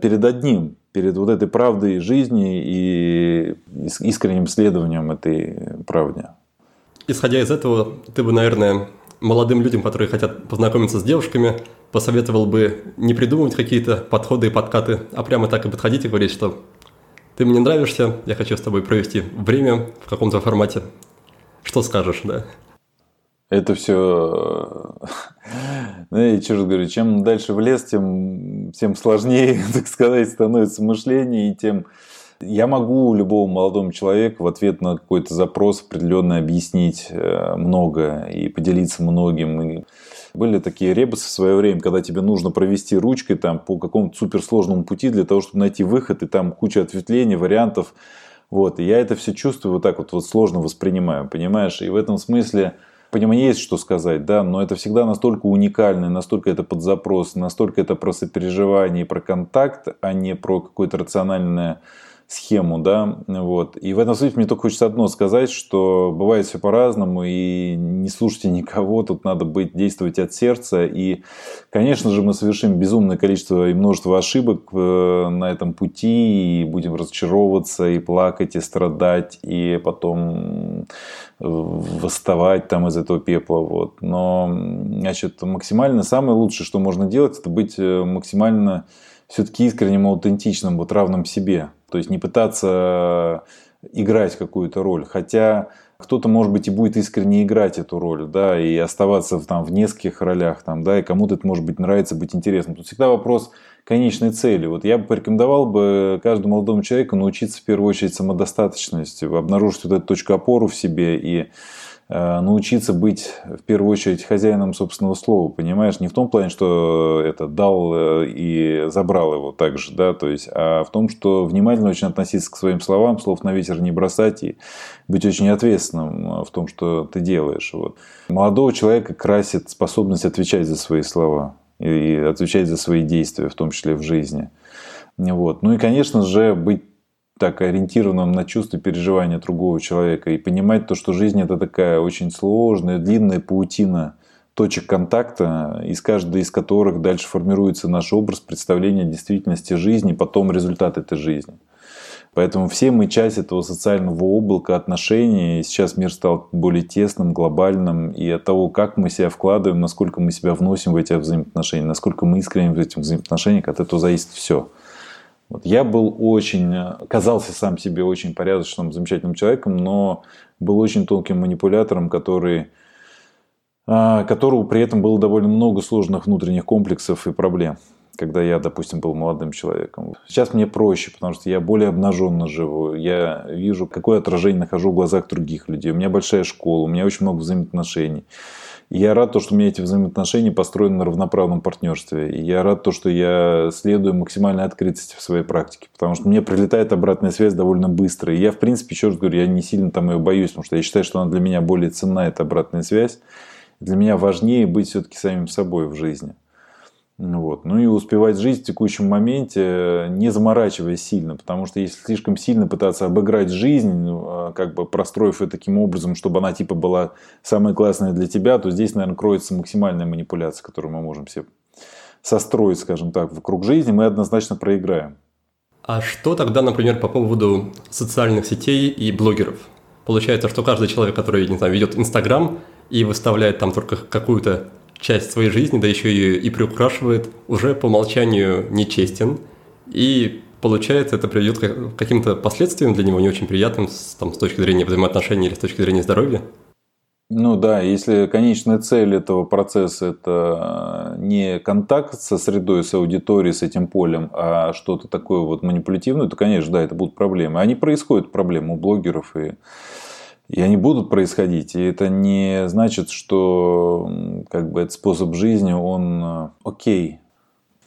перед одним, перед вот этой правдой жизни и искренним следованием этой правде. Исходя из этого, ты бы, наверное, молодым людям, которые хотят познакомиться с девушками, посоветовал бы не придумывать какие-то подходы и подкаты, а прямо так и подходить и говорить, что ты мне нравишься, я хочу с тобой провести время в каком-то формате. Что скажешь, да? Это все, ну, я еще раз говорю, чем дальше в лес, тем, тем сложнее, так сказать, становится мышление, и тем я могу любому молодому человеку в ответ на какой-то запрос определенно объяснить э, много и поделиться многим. И были такие ребусы в свое время, когда тебе нужно провести ручкой там, по какому-то суперсложному пути для того, чтобы найти выход, и там куча ответвлений, вариантов. Вот. И я это все чувствую вот так вот, вот сложно воспринимаю, понимаешь? И в этом смысле по нему есть что сказать, да, но это всегда настолько уникально, настолько это под запрос, настолько это про сопереживание и про контакт, а не про какое-то рациональное схему, да, вот. И в этом смысле мне только хочется одно сказать, что бывает все по-разному, и не слушайте никого, тут надо быть, действовать от сердца, и, конечно же, мы совершим безумное количество и множество ошибок э, на этом пути, и будем разочаровываться, и плакать, и страдать, и потом восставать там из этого пепла, вот. Но, значит, максимально самое лучшее, что можно делать, это быть э, максимально все-таки искренним, аутентичным, вот равным себе. То есть не пытаться играть какую-то роль. Хотя кто-то, может быть, и будет искренне играть эту роль, да, и оставаться там, в нескольких ролях, там, да, и кому-то это, может быть, нравится быть интересным. Тут всегда вопрос конечной цели. Вот я бы порекомендовал бы каждому молодому человеку научиться в первую очередь самодостаточности, обнаружить вот эту точку опору в себе и Э, научиться быть в первую очередь хозяином собственного слова, понимаешь? Не в том плане, что это дал э, и забрал его также, да, то есть, а в том, что внимательно очень относиться к своим словам, слов на ветер не бросать и быть очень ответственным в том, что ты делаешь. Вот. Молодого человека красит способность отвечать за свои слова и отвечать за свои действия, в том числе в жизни. Вот. Ну и, конечно же, быть так ориентированном на чувства переживания другого человека и понимать то, что жизнь это такая очень сложная, длинная паутина точек контакта, из каждой из которых дальше формируется наш образ представления действительности жизни, потом результат этой жизни. Поэтому все мы часть этого социального облака отношений. Сейчас мир стал более тесным, глобальным. И от того, как мы себя вкладываем, насколько мы себя вносим в эти взаимоотношения, насколько мы искренне в этих взаимоотношениях, от этого зависит все. Вот я был очень, казался сам себе очень порядочным, замечательным человеком, но был очень тонким манипулятором, который, а, которого при этом было довольно много сложных внутренних комплексов и проблем. Когда я, допустим, был молодым человеком. Сейчас мне проще, потому что я более обнаженно живу. Я вижу, какое отражение нахожу в глазах других людей. У меня большая школа, у меня очень много взаимоотношений. И я рад, то, что у меня эти взаимоотношения построены на равноправном партнерстве. И я рад, то, что я следую максимальной открытости в своей практике. Потому что мне прилетает обратная связь довольно быстро. И я, в принципе, еще раз говорю, я не сильно там ее боюсь, потому что я считаю, что она для меня более ценна, эта обратная связь. Для меня важнее быть все-таки самим собой в жизни. Вот. Ну и успевать жить в текущем моменте, не заморачиваясь сильно, потому что если слишком сильно пытаться обыграть жизнь, ну, а, как бы простроив ее таким образом, чтобы она типа была самая классная для тебя, то здесь, наверное, кроется максимальная манипуляция, которую мы можем себе состроить, скажем так, вокруг жизни, мы однозначно проиграем. А что тогда, например, по поводу социальных сетей и блогеров? Получается, что каждый человек, который, не знаю, ведет Инстаграм и выставляет там только какую-то часть своей жизни, да еще и, и приукрашивает, уже по умолчанию нечестен. И получается, это приведет к каким-то последствиям для него не очень приятным с, там, с точки зрения взаимоотношений или с точки зрения здоровья. Ну да, если конечная цель этого процесса – это не контакт со средой, с аудиторией, с этим полем, а что-то такое вот манипулятивное, то, конечно, да, это будут проблемы. Они происходят, проблемы у блогеров и и они будут происходить. И это не значит, что как бы этот способ жизни, он э, окей.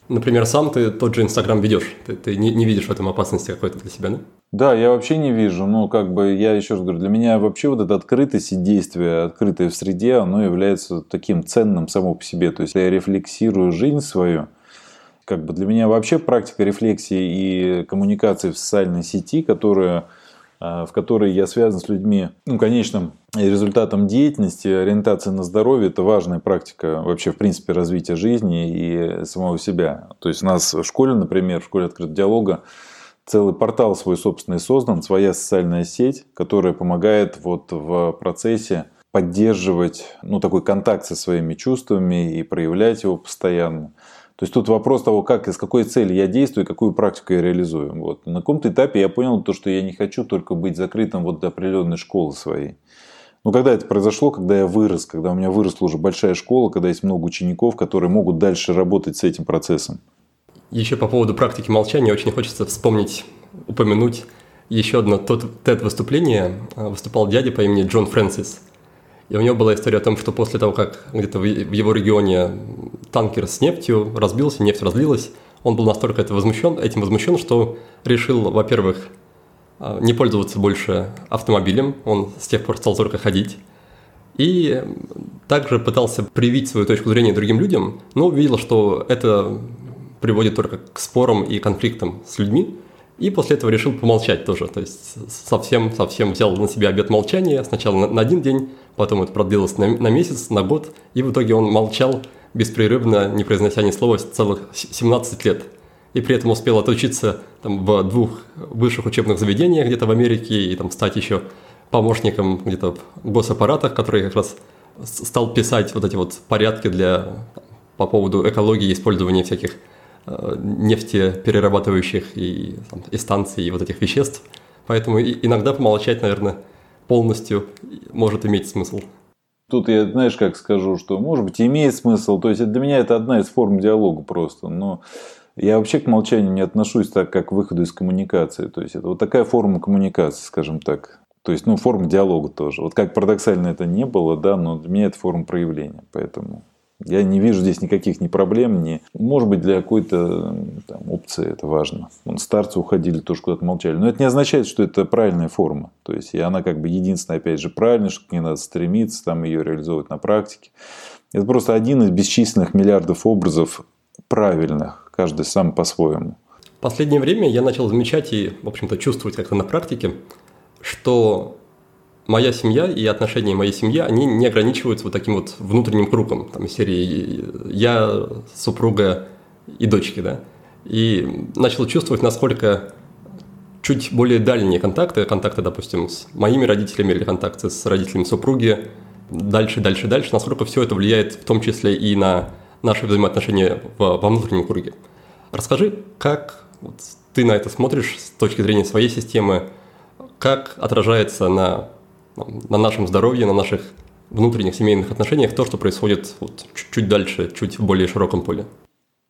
Например, сам ты тот же Инстаграм ведешь. Ты, ты не, не видишь в этом опасности какой-то для себя, да? Да, я вообще не вижу. Ну, как бы, я еще раз говорю, для меня вообще вот эта открытость и действие, открытое в среде, оно является таким ценным само по себе. То есть, я рефлексирую жизнь свою, как бы для меня вообще практика рефлексии и коммуникации в социальной сети, которая в которой я связан с людьми, ну, конечным результатом деятельности, ориентация на здоровье – это важная практика вообще, в принципе, развития жизни и самого себя. То есть у нас в школе, например, в школе открытого диалога целый портал свой собственный создан, своя социальная сеть, которая помогает вот в процессе поддерживать ну, такой контакт со своими чувствами и проявлять его постоянно. То есть тут вопрос того, как и с какой целью я действую, какую практику я реализую. Вот. На каком-то этапе я понял то, что я не хочу только быть закрытым вот до определенной школы своей. Но когда это произошло, когда я вырос, когда у меня выросла уже большая школа, когда есть много учеников, которые могут дальше работать с этим процессом. Еще по поводу практики молчания очень хочется вспомнить, упомянуть еще одно TED-выступление. Выступал дядя по имени Джон Фрэнсис – и у него была история о том, что после того, как где-то в его регионе танкер с нефтью разбился, нефть разлилась, он был настолько это возмущен, этим возмущен, что решил, во-первых, а, не пользоваться больше автомобилем, он с тех пор стал только ходить, и также пытался привить свою точку зрения другим людям, но увидел, что это приводит только к спорам и конфликтам с людьми, и после этого решил помолчать тоже, то есть совсем-совсем взял на себя обет молчания, сначала на, на один день, потом это продлилось на, на месяц, на год, и в итоге он молчал беспрерывно, не произнося ни слова, целых 17 лет. И при этом успел отучиться там, в двух высших учебных заведениях где-то в Америке и там, стать еще помощником где-то в госаппаратах, который как раз стал писать вот эти вот порядки для, по поводу экологии использования всяких Э, нефтеперерабатывающих и, там, и станций, и вот этих веществ. Поэтому иногда помолчать, наверное, полностью может иметь смысл. Тут я, знаешь, как скажу, что может быть имеет смысл. То есть для меня это одна из форм диалога просто. Но я вообще к молчанию не отношусь так, как к выходу из коммуникации. То есть это вот такая форма коммуникации, скажем так. То есть, ну, форма диалога тоже. Вот как парадоксально это не было, да, но для меня это форма проявления. Поэтому я не вижу здесь никаких ни проблем, ни... Может быть, для какой-то там, опции это важно. Вон, старцы уходили, тоже куда-то молчали. Но это не означает, что это правильная форма. То есть, и она как бы единственная, опять же, правильная, что к ней надо стремиться, там ее реализовывать на практике. Это просто один из бесчисленных миллиардов образов правильных, каждый сам по-своему. В последнее время я начал замечать и, в общем-то, чувствовать как-то на практике, что моя семья и отношения моей семьи, они не ограничиваются вот таким вот внутренним кругом, там, серии «я, супруга и дочки», да. И начал чувствовать, насколько чуть более дальние контакты, контакты, допустим, с моими родителями или контакты с родителями супруги, дальше, дальше, дальше, насколько все это влияет в том числе и на наши взаимоотношения в, во внутреннем круге. Расскажи, как вот, ты на это смотришь с точки зрения своей системы, как отражается на на нашем здоровье, на наших внутренних семейных отношениях то, что происходит вот чуть дальше, чуть в более широком поле.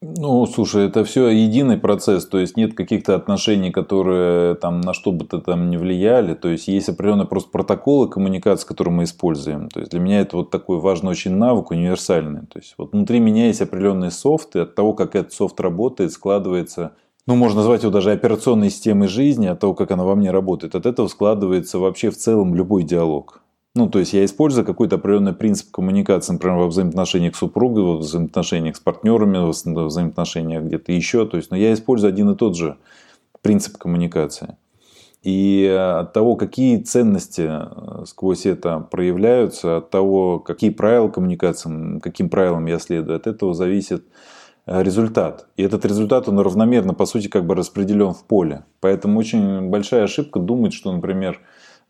Ну, слушай, это все единый процесс, то есть нет каких-то отношений, которые там на что бы то там не влияли, то есть есть определенные просто протоколы коммуникации, которые мы используем. То есть для меня это вот такой важный очень навык, универсальный. То есть вот внутри меня есть определенный софт, и от того, как этот софт работает, складывается ну, можно назвать его даже операционной системой жизни, от того, как она во мне работает, от этого складывается вообще в целом любой диалог. Ну, то есть я использую какой-то определенный принцип коммуникации, например, во взаимоотношениях с супругой, во взаимоотношениях с партнерами, во взаимоотношениях где-то еще. То есть, но я использую один и тот же принцип коммуникации. И от того, какие ценности э, сквозь это проявляются, от того, какие правила коммуникации, каким правилам я следую, от этого зависит э, результат. И этот результат, он равномерно, по сути, как бы распределен в поле. Поэтому очень большая ошибка думать, что, например,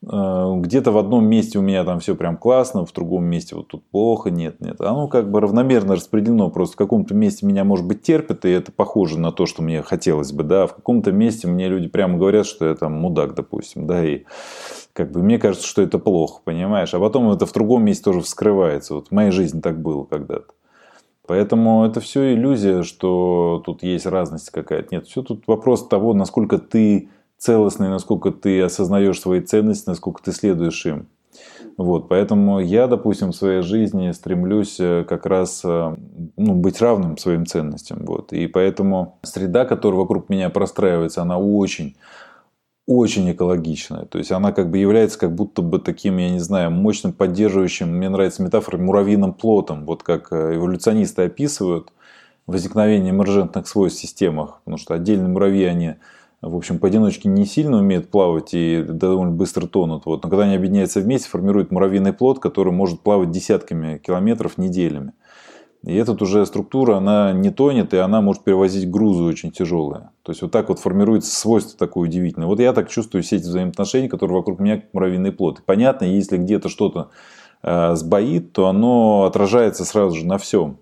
Э, где-то в одном месте у меня там все прям классно, в другом месте вот тут плохо, нет, нет. Оно как бы равномерно распределено, просто в каком-то месте меня, может быть, терпят, и это похоже на то, что мне хотелось бы, да, в каком-то месте мне люди прямо говорят, что я там мудак, допустим, да, и как бы мне кажется, что это плохо, понимаешь, а потом это в другом месте тоже вскрывается, вот в моей жизни так было когда-то. Поэтому это все иллюзия, что тут есть разность какая-то. Нет, все тут вопрос того, насколько ты целостный, насколько ты осознаешь свои ценности, насколько ты следуешь им. Вот, поэтому я, допустим, в своей жизни стремлюсь э, как раз э, ну, быть равным своим ценностям. Вот. И поэтому среда, которая вокруг меня простраивается, она очень, очень экологичная. То есть она как бы является как будто бы таким, я не знаю, мощным поддерживающим, мне нравится метафора, муравьиным плотом. Вот как э, эволюционисты описывают возникновение эмержентных свойств в системах. Потому что отдельные муравьи, они в общем, поодиночке не сильно умеют плавать и довольно быстро тонут. Вот. Но когда они объединяются вместе, формируют муравьиный плод, который может плавать десятками километров неделями. И эта уже структура, она не тонет, и она может перевозить грузы очень тяжелые. То есть вот так вот формируется свойство такое удивительное. Вот я так чувствую все эти взаимоотношения, которые вокруг меня как муравьиный плод. И понятно, если где-то что-то э, сбоит, то оно отражается сразу же на всем.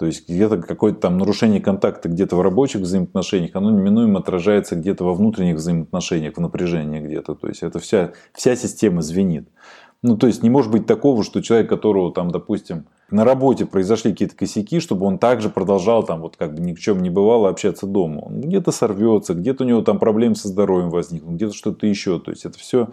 То есть где-то какое-то там нарушение контакта где-то в рабочих взаимоотношениях, оно неминуемо отражается где-то во внутренних взаимоотношениях, в напряжении где-то. То есть это вся, вся система звенит. Ну, то есть не может быть такого, что человек, которого там, допустим, на работе произошли какие-то косяки, чтобы он также продолжал там вот как бы ни в чем не бывало общаться дома. Он где-то сорвется, где-то у него там проблемы со здоровьем возникнут, где-то что-то еще. То есть это все,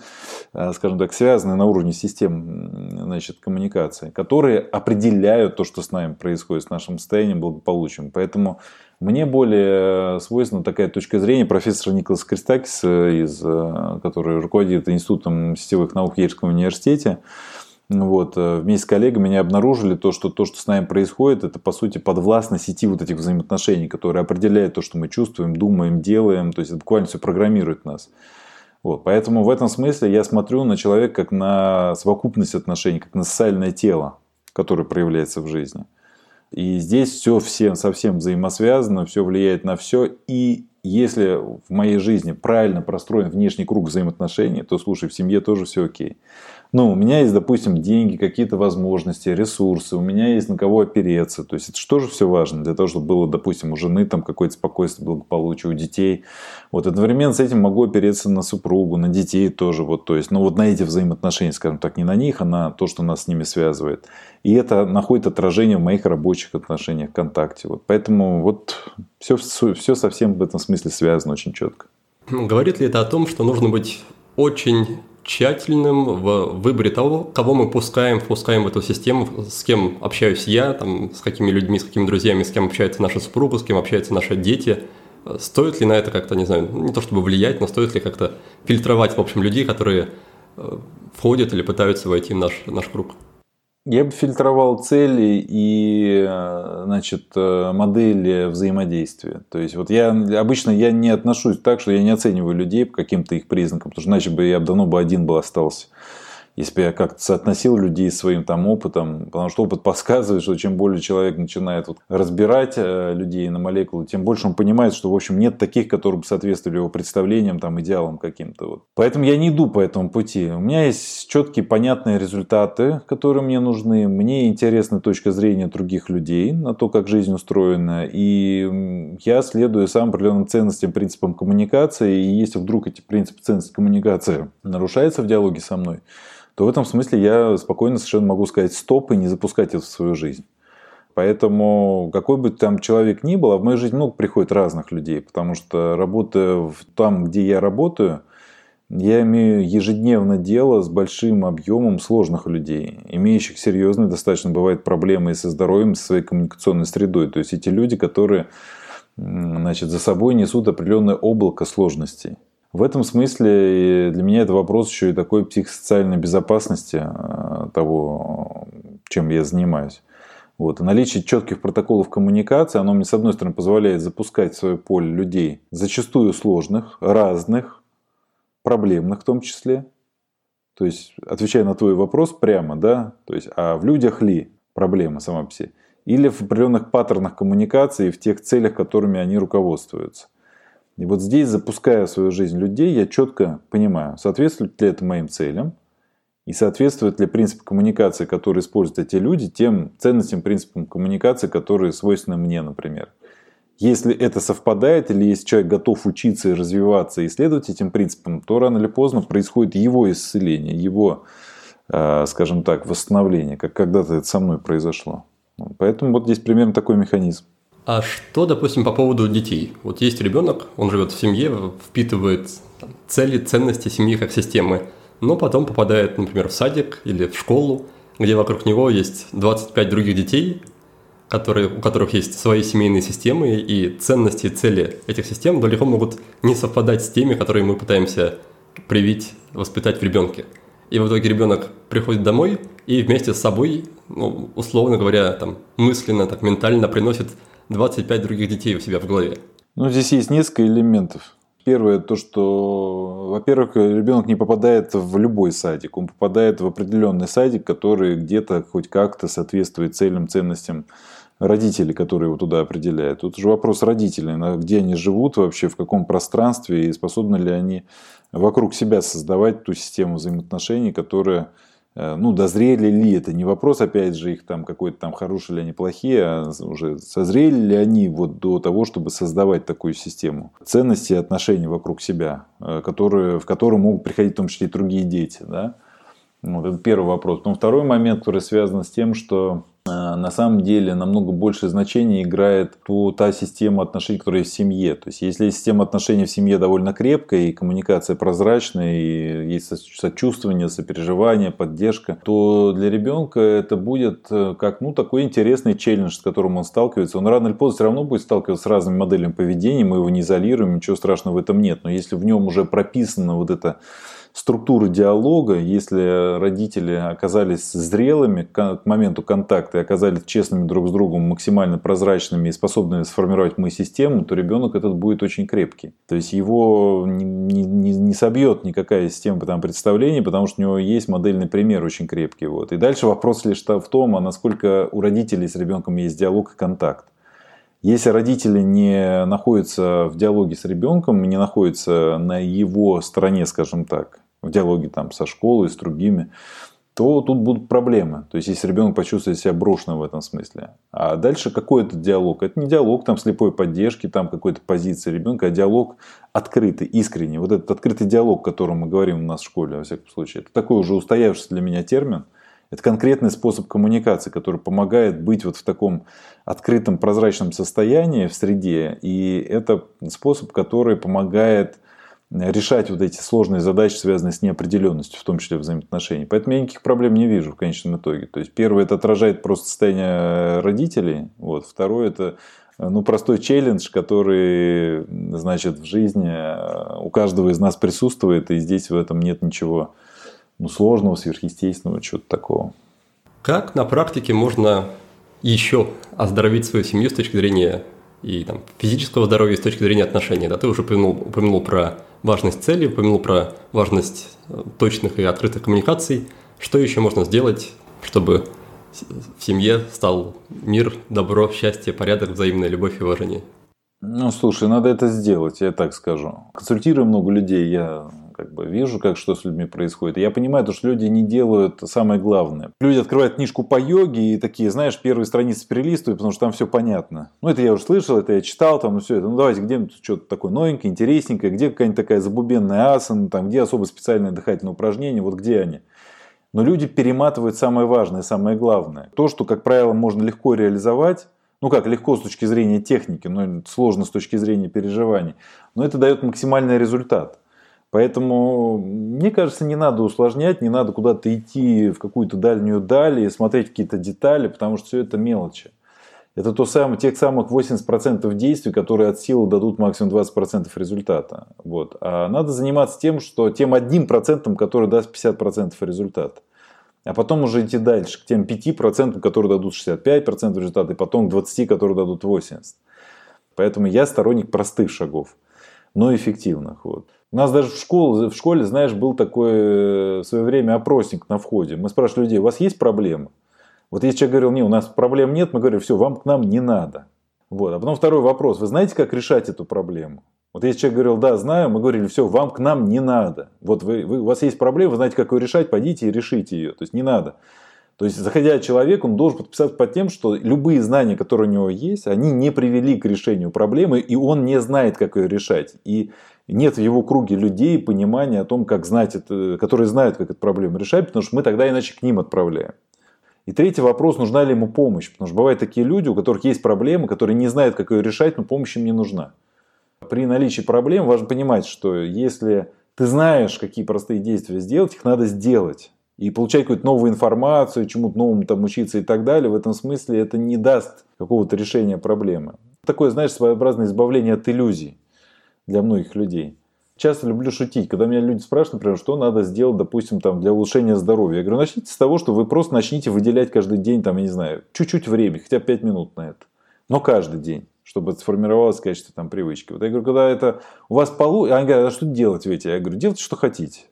э, скажем так, связано на уровне систем значит, коммуникации, которые определяют то, что с нами происходит, с нашим состоянием благополучием. Поэтому мне более свойственна такая точка зрения профессора Николаса Кристакиса, из, э, который руководит Институтом сетевых наук в Ельском университете. Вот, э, вместе с коллегами они обнаружили то, что то, что с нами происходит, это по сути подвластно сети вот этих взаимоотношений, которые определяют то, что мы чувствуем, думаем, делаем. То есть это буквально все программирует нас. Вот, поэтому в этом смысле я смотрю на человека как на совокупность отношений, как на социальное тело, которое проявляется в жизни. И здесь все всем совсем взаимосвязано, все влияет на все. И если в моей жизни правильно простроен внешний круг взаимоотношений, то слушай, в семье тоже все окей. Ну, у меня есть, допустим, деньги, какие-то возможности, ресурсы, у меня есть на кого опереться. То есть это что же все важно для того, чтобы было, допустим, у жены там какое-то спокойствие, благополучие, у детей. Вот одновременно с этим могу опереться на супругу, на детей тоже. Вот, то есть, ну вот на эти взаимоотношения, скажем так, не на них, а на то, что нас с ними связывает. И это находит отражение в моих рабочих отношениях, ВКонтакте. Вот, поэтому вот все, все совсем в этом смысле связано очень четко. Говорит ли это о том, что нужно быть очень тщательным в выборе того, кого мы пускаем, впускаем в эту систему, с кем общаюсь я, там, с какими людьми, с какими друзьями, с кем общается наша супруга, с кем общаются наши дети. Стоит ли на это как-то, не знаю, не то чтобы влиять, но стоит ли как-то фильтровать, в общем, людей, которые э, входят или пытаются войти в наш, наш круг? Я бы фильтровал цели и э, значит, э, модели взаимодействия. То есть вот я обычно я не отношусь так, что я не оцениваю людей по каким-то их признакам, потому что иначе бы я давно бы один был остался если бы я как-то соотносил людей своим там опытом, потому что опыт подсказывает, что чем более человек начинает вот разбирать э, людей на молекулы, тем больше он понимает, что в общем нет таких, которые бы соответствовали его представлениям, там, идеалам каким-то. Вот. Поэтому я не иду по этому пути. У меня есть четкие, понятные результаты, которые мне нужны. Мне интересна точка зрения других людей на то, как жизнь устроена. И я следую самым определенным ценностям, принципам коммуникации. И если вдруг эти принципы ценности коммуникации нарушаются в диалоге со мной, то в этом смысле я спокойно совершенно могу сказать стоп и не запускать это в свою жизнь. Поэтому какой бы там человек ни был, а в мою жизнь много приходит разных людей, потому что работая там, где я работаю, я имею ежедневно дело с большим объемом сложных людей, имеющих серьезные достаточно бывают проблемы и со здоровьем, и со своей коммуникационной средой. То есть эти люди, которые значит, за собой несут определенное облако сложностей. В этом смысле для меня это вопрос еще и такой психосоциальной безопасности э, того, чем я занимаюсь. Вот. Наличие четких протоколов коммуникации, оно мне, с одной стороны, позволяет запускать в свое поле людей, зачастую сложных, разных, проблемных в том числе. То есть, отвечая на твой вопрос прямо, да, то есть, а в людях ли проблема сама по себе? Или в определенных паттернах коммуникации, в тех целях, которыми они руководствуются. И вот здесь, запуская в свою жизнь людей, я четко понимаю, соответствует ли это моим целям, и соответствует ли принцип коммуникации, который используют эти люди, тем ценностям, принципам коммуникации, которые свойственны мне, например. Если это совпадает, или если человек готов учиться и развиваться, и исследовать этим принципам, то рано или поздно происходит его исцеление, его, э, скажем так, восстановление, как когда-то это со мной произошло. Поэтому вот здесь примерно такой механизм. А что, допустим, по поводу детей? Вот есть ребенок, он живет в семье, впитывает там, цели, ценности семьи как системы, но потом попадает, например, в садик или в школу, где вокруг него есть 25 других детей, которые, у которых есть свои семейные системы, и ценности и цели этих систем далеко могут не совпадать с теми, которые мы пытаемся привить, воспитать в ребенке. И в итоге ребенок приходит домой и вместе с собой, ну, условно говоря, там, мысленно, так ментально приносит 25 других детей у себя в голове. Ну, здесь есть несколько элементов. Первое, то, что, во-первых, ребенок не попадает в любой садик, он попадает в определенный садик, который где-то хоть как-то соответствует целям, ценностям родителей, которые его туда определяют. Тут же вопрос родителей, где они живут вообще, в каком пространстве и способны ли они вокруг себя создавать ту систему взаимоотношений, которая ну, дозрели ли это, не вопрос, опять же, их там какой-то там хорошие ли они, плохие, а уже созрели ли они вот до того, чтобы создавать такую систему ценностей и отношений вокруг себя, э, которые, в которые могут приходить в том числе и другие дети, да. Вот, это первый вопрос. Потом второй момент, который связан с тем, что на самом деле намного большее значение играет то, та система отношений, которая в семье. То есть, если система отношений в семье довольно крепкая, и коммуникация прозрачная, и есть сочувствие, сопереживание, поддержка, то для ребенка это будет э, как ну, такой интересный челлендж, с которым он сталкивается. Он рано или поздно все равно будет сталкиваться с разными моделями поведения, мы его не изолируем, ничего страшного в этом нет. Но если в нем уже прописано вот это структуры диалога, если родители оказались зрелыми к моменту контакта и оказались честными друг с другом, максимально прозрачными и способными сформировать мы систему, то ребенок этот будет очень крепкий. То есть его не, не, не собьет никакая система там, представлений, потому что у него есть модельный пример очень крепкий. Вот. И дальше вопрос лишь в том, а насколько у родителей с ребенком есть диалог и контакт. Если родители не находятся в диалоге с ребенком, не находятся на его стороне, скажем так, в диалоге там со школой, с другими, то тут будут проблемы. То есть, если ребенок почувствует себя брошенным в этом смысле. А дальше какой это диалог? Это не диалог там слепой поддержки, там какой-то позиции ребенка, а диалог открытый, искренний. Вот этот открытый диалог, о котором мы говорим у нас в школе, во всяком случае, это такой уже устоявшийся для меня термин. Это конкретный способ коммуникации, который помогает быть вот в таком открытом, прозрачном состоянии в среде. И это способ, который помогает решать вот эти сложные задачи, связанные с неопределенностью, в том числе взаимоотношений. Поэтому я никаких проблем не вижу в конечном итоге. То есть, первое, это отражает просто состояние родителей. Вот. Второе, это ну, простой челлендж, который, значит, в жизни э, у каждого из нас присутствует, и здесь в этом нет ничего ну, сложного, сверхъестественного, чего-то такого. Как на практике можно еще оздоровить свою семью с точки зрения и там, физического здоровья, с точки зрения отношений? Да, ты уже упомянул, упомянул про важность цели, упомянул про важность э, точных и открытых коммуникаций. Что еще можно сделать, чтобы в семье стал мир, добро, счастье, порядок, взаимная любовь и уважение? Ну, слушай, надо это сделать, я так скажу. Консультирую много людей, я как бы вижу, как что с людьми происходит. Я понимаю, то, что люди не делают самое главное. Люди открывают книжку по йоге и такие, знаешь, первые страницы перелистывают, потому что там все понятно. Ну, это я уже слышал, это я читал, там, ну, все это. Ну, давайте, где-нибудь что-то такое новенькое, интересненькое, где какая-нибудь такая забубенная асана, там, где особо специальное дыхательное упражнение, вот где они. Но люди перематывают самое важное, самое главное. То, что, как правило, можно легко реализовать, ну как, легко с точки зрения техники, но сложно с точки зрения переживаний, но это дает максимальный результат. Поэтому, мне кажется, не надо усложнять, не надо куда-то идти в какую-то дальнюю даль и смотреть какие-то детали, потому что все это мелочи. Это то самое, тех самых 80% действий, которые от силы дадут максимум 20% результата. Вот. А надо заниматься тем, что тем одним процентом, который даст 50% результата. А потом уже идти дальше, к тем 5%, которые дадут 65% результата, и потом к 20%, которые дадут 80%. Поэтому я сторонник простых шагов, но эффективных. Вот. У нас даже в школе, в школе, знаешь, был такой э, в свое время опросник на входе. Мы спрашивали людей, у вас есть проблемы? Вот если человек говорил, не, у нас проблем нет, мы говорим, все, вам к нам не надо. Вот. А потом второй вопрос, вы знаете, как решать эту проблему? Вот если человек говорил, да, знаю, мы говорили, все, вам к нам не надо. Вот вы, вы, у вас есть проблема, вы знаете, как ее решать, пойдите и решите ее. То есть не надо. То есть, заходя человек, он должен подписаться под тем, что любые знания, которые у него есть, они не привели к решению проблемы, и он не знает, как ее решать. И нет в его круге людей понимания о том, как знать это, которые знают, как эту проблему решать, потому что мы тогда иначе к ним отправляем. И третий вопрос, нужна ли ему помощь. Потому что бывают такие люди, у которых есть проблемы, которые не знают, как ее решать, но помощь им не нужна. При наличии проблем важно понимать, что если ты знаешь, какие простые действия сделать, их надо сделать. И получать какую-то новую информацию, чему-то новому там учиться и так далее, в этом смысле это не даст какого-то решения проблемы. Такое, знаешь, своеобразное избавление от иллюзий для многих людей часто люблю шутить, когда меня люди спрашивают, например, что надо сделать, допустим, там, для улучшения здоровья. Я говорю, начните с того, что вы просто начните выделять каждый день, там, я не знаю, чуть-чуть времени, хотя бы 5 минут на это. Но каждый день чтобы сформировалось качество там привычки. Вот я говорю, когда это у вас получится, они говорят, а что делать, Ветя? Я говорю, делайте, что хотите.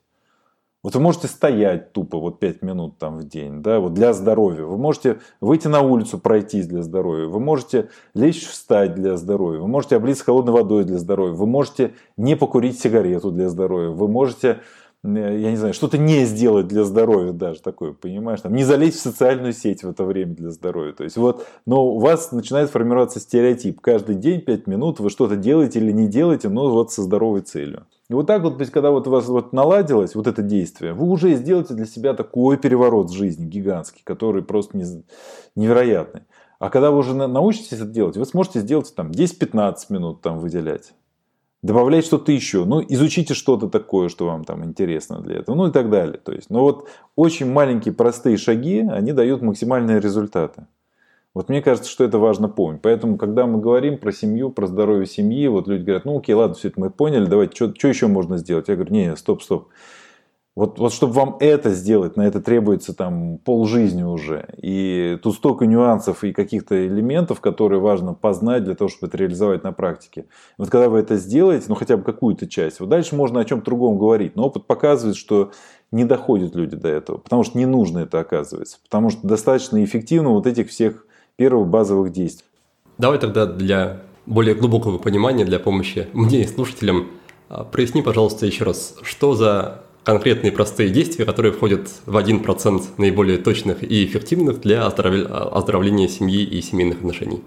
Вот вы можете стоять тупо вот 5 минут там в день, да, вот для здоровья. Вы можете выйти на улицу, пройтись для здоровья. Вы можете лечь встать для здоровья. Вы можете облиться холодной водой для здоровья. Вы можете не покурить сигарету для здоровья. Вы можете я не знаю, что-то не сделать для здоровья даже такое, понимаешь, там, не залезть в социальную сеть в это время для здоровья. То есть вот, но у вас начинает формироваться стереотип. Каждый день 5 минут вы что-то делаете или не делаете, но вот со здоровой целью. И вот так вот, то есть, когда вот у вас вот наладилось вот это действие, вы уже сделаете для себя такой переворот в жизни гигантский, который просто невероятный. А когда вы уже научитесь это делать, вы сможете сделать там 10-15 минут там выделять добавлять что-то еще, ну, изучите что-то такое, что вам там интересно для этого, ну и так далее. То есть, но вот очень маленькие простые шаги, они дают максимальные результаты. Вот мне кажется, что это важно помнить. Поэтому, когда мы говорим про семью, про здоровье семьи, вот люди говорят, ну окей, ладно, все это мы поняли, давайте, что, еще можно сделать? Я говорю, не, стоп, стоп. Вот, вот чтобы вам это сделать, на это требуется там полжизни уже. И тут столько нюансов и каких-то элементов, которые важно познать для того, чтобы это реализовать на практике. Вот когда вы это сделаете, ну хотя бы какую-то часть, вот дальше можно о чем-то другом говорить. Но опыт показывает, что не доходят люди до этого, потому что не нужно это оказывается. Потому что достаточно эффективно вот этих всех первых базовых действий. Давай тогда для более глубокого понимания, для помощи мне и слушателям, а, проясни, пожалуйста, еще раз, что за конкретные простые действия, которые входят в 1% наиболее точных и эффективных для оздоровления семьи и семейных отношений.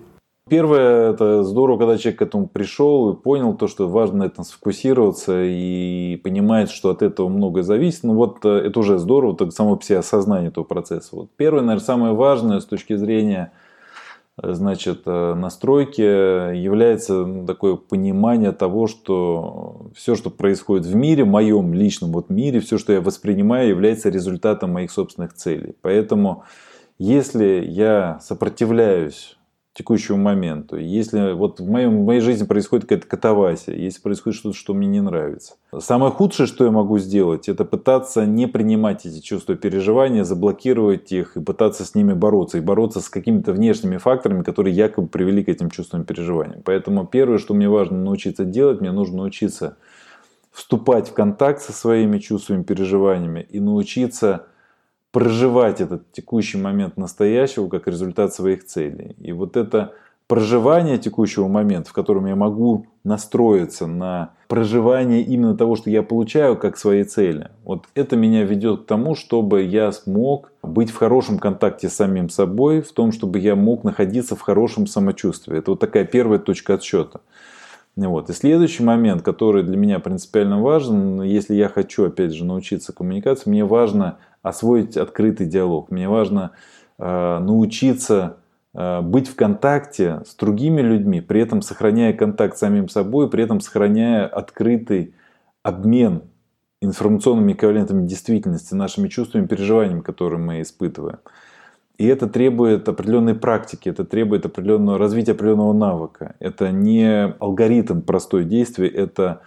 Первое, это здорово, когда человек к этому пришел и понял то, что важно на этом сфокусироваться и понимает, что от этого многое зависит. Ну вот э, это уже здорово, так само себе осознание этого процесса. Вот первое, наверное, самое важное с точки зрения значит, э, настройки является ну, такое понимание того, что все, что происходит в мире, в моем личном вот мире, все, что я воспринимаю, является результатом моих собственных целей. Поэтому, если я сопротивляюсь текущему моменту. Если вот в, моем, в моей жизни происходит какая-то катавасия, если происходит что-то, что мне не нравится. Самое худшее, что я могу сделать, это пытаться не принимать эти чувства переживания, заблокировать их и пытаться с ними бороться. И бороться с какими-то внешними факторами, которые якобы привели к этим чувствам переживания. Поэтому первое, что мне важно научиться делать, мне нужно научиться вступать в контакт со своими чувствами, переживаниями и научиться проживать этот текущий момент настоящего как результат своих целей. И вот это проживание текущего момента, в котором я могу настроиться на проживание именно того, что я получаю как свои цели, вот это меня ведет к тому, чтобы я смог быть в хорошем контакте с самим собой, в том, чтобы я мог находиться в хорошем самочувствии. Это вот такая первая точка отсчета. Вот. И следующий момент, который для меня принципиально важен, если я хочу, опять же, научиться коммуникации, мне важно освоить открытый диалог. Мне важно э, научиться э, быть в контакте с другими людьми, при этом сохраняя контакт с самим собой, при этом сохраняя открытый обмен информационными эквивалентами действительности, нашими чувствами, переживаниями, которые мы испытываем. И это требует определенной практики, это требует определенного развития определенного навыка. Это не алгоритм простой действия, это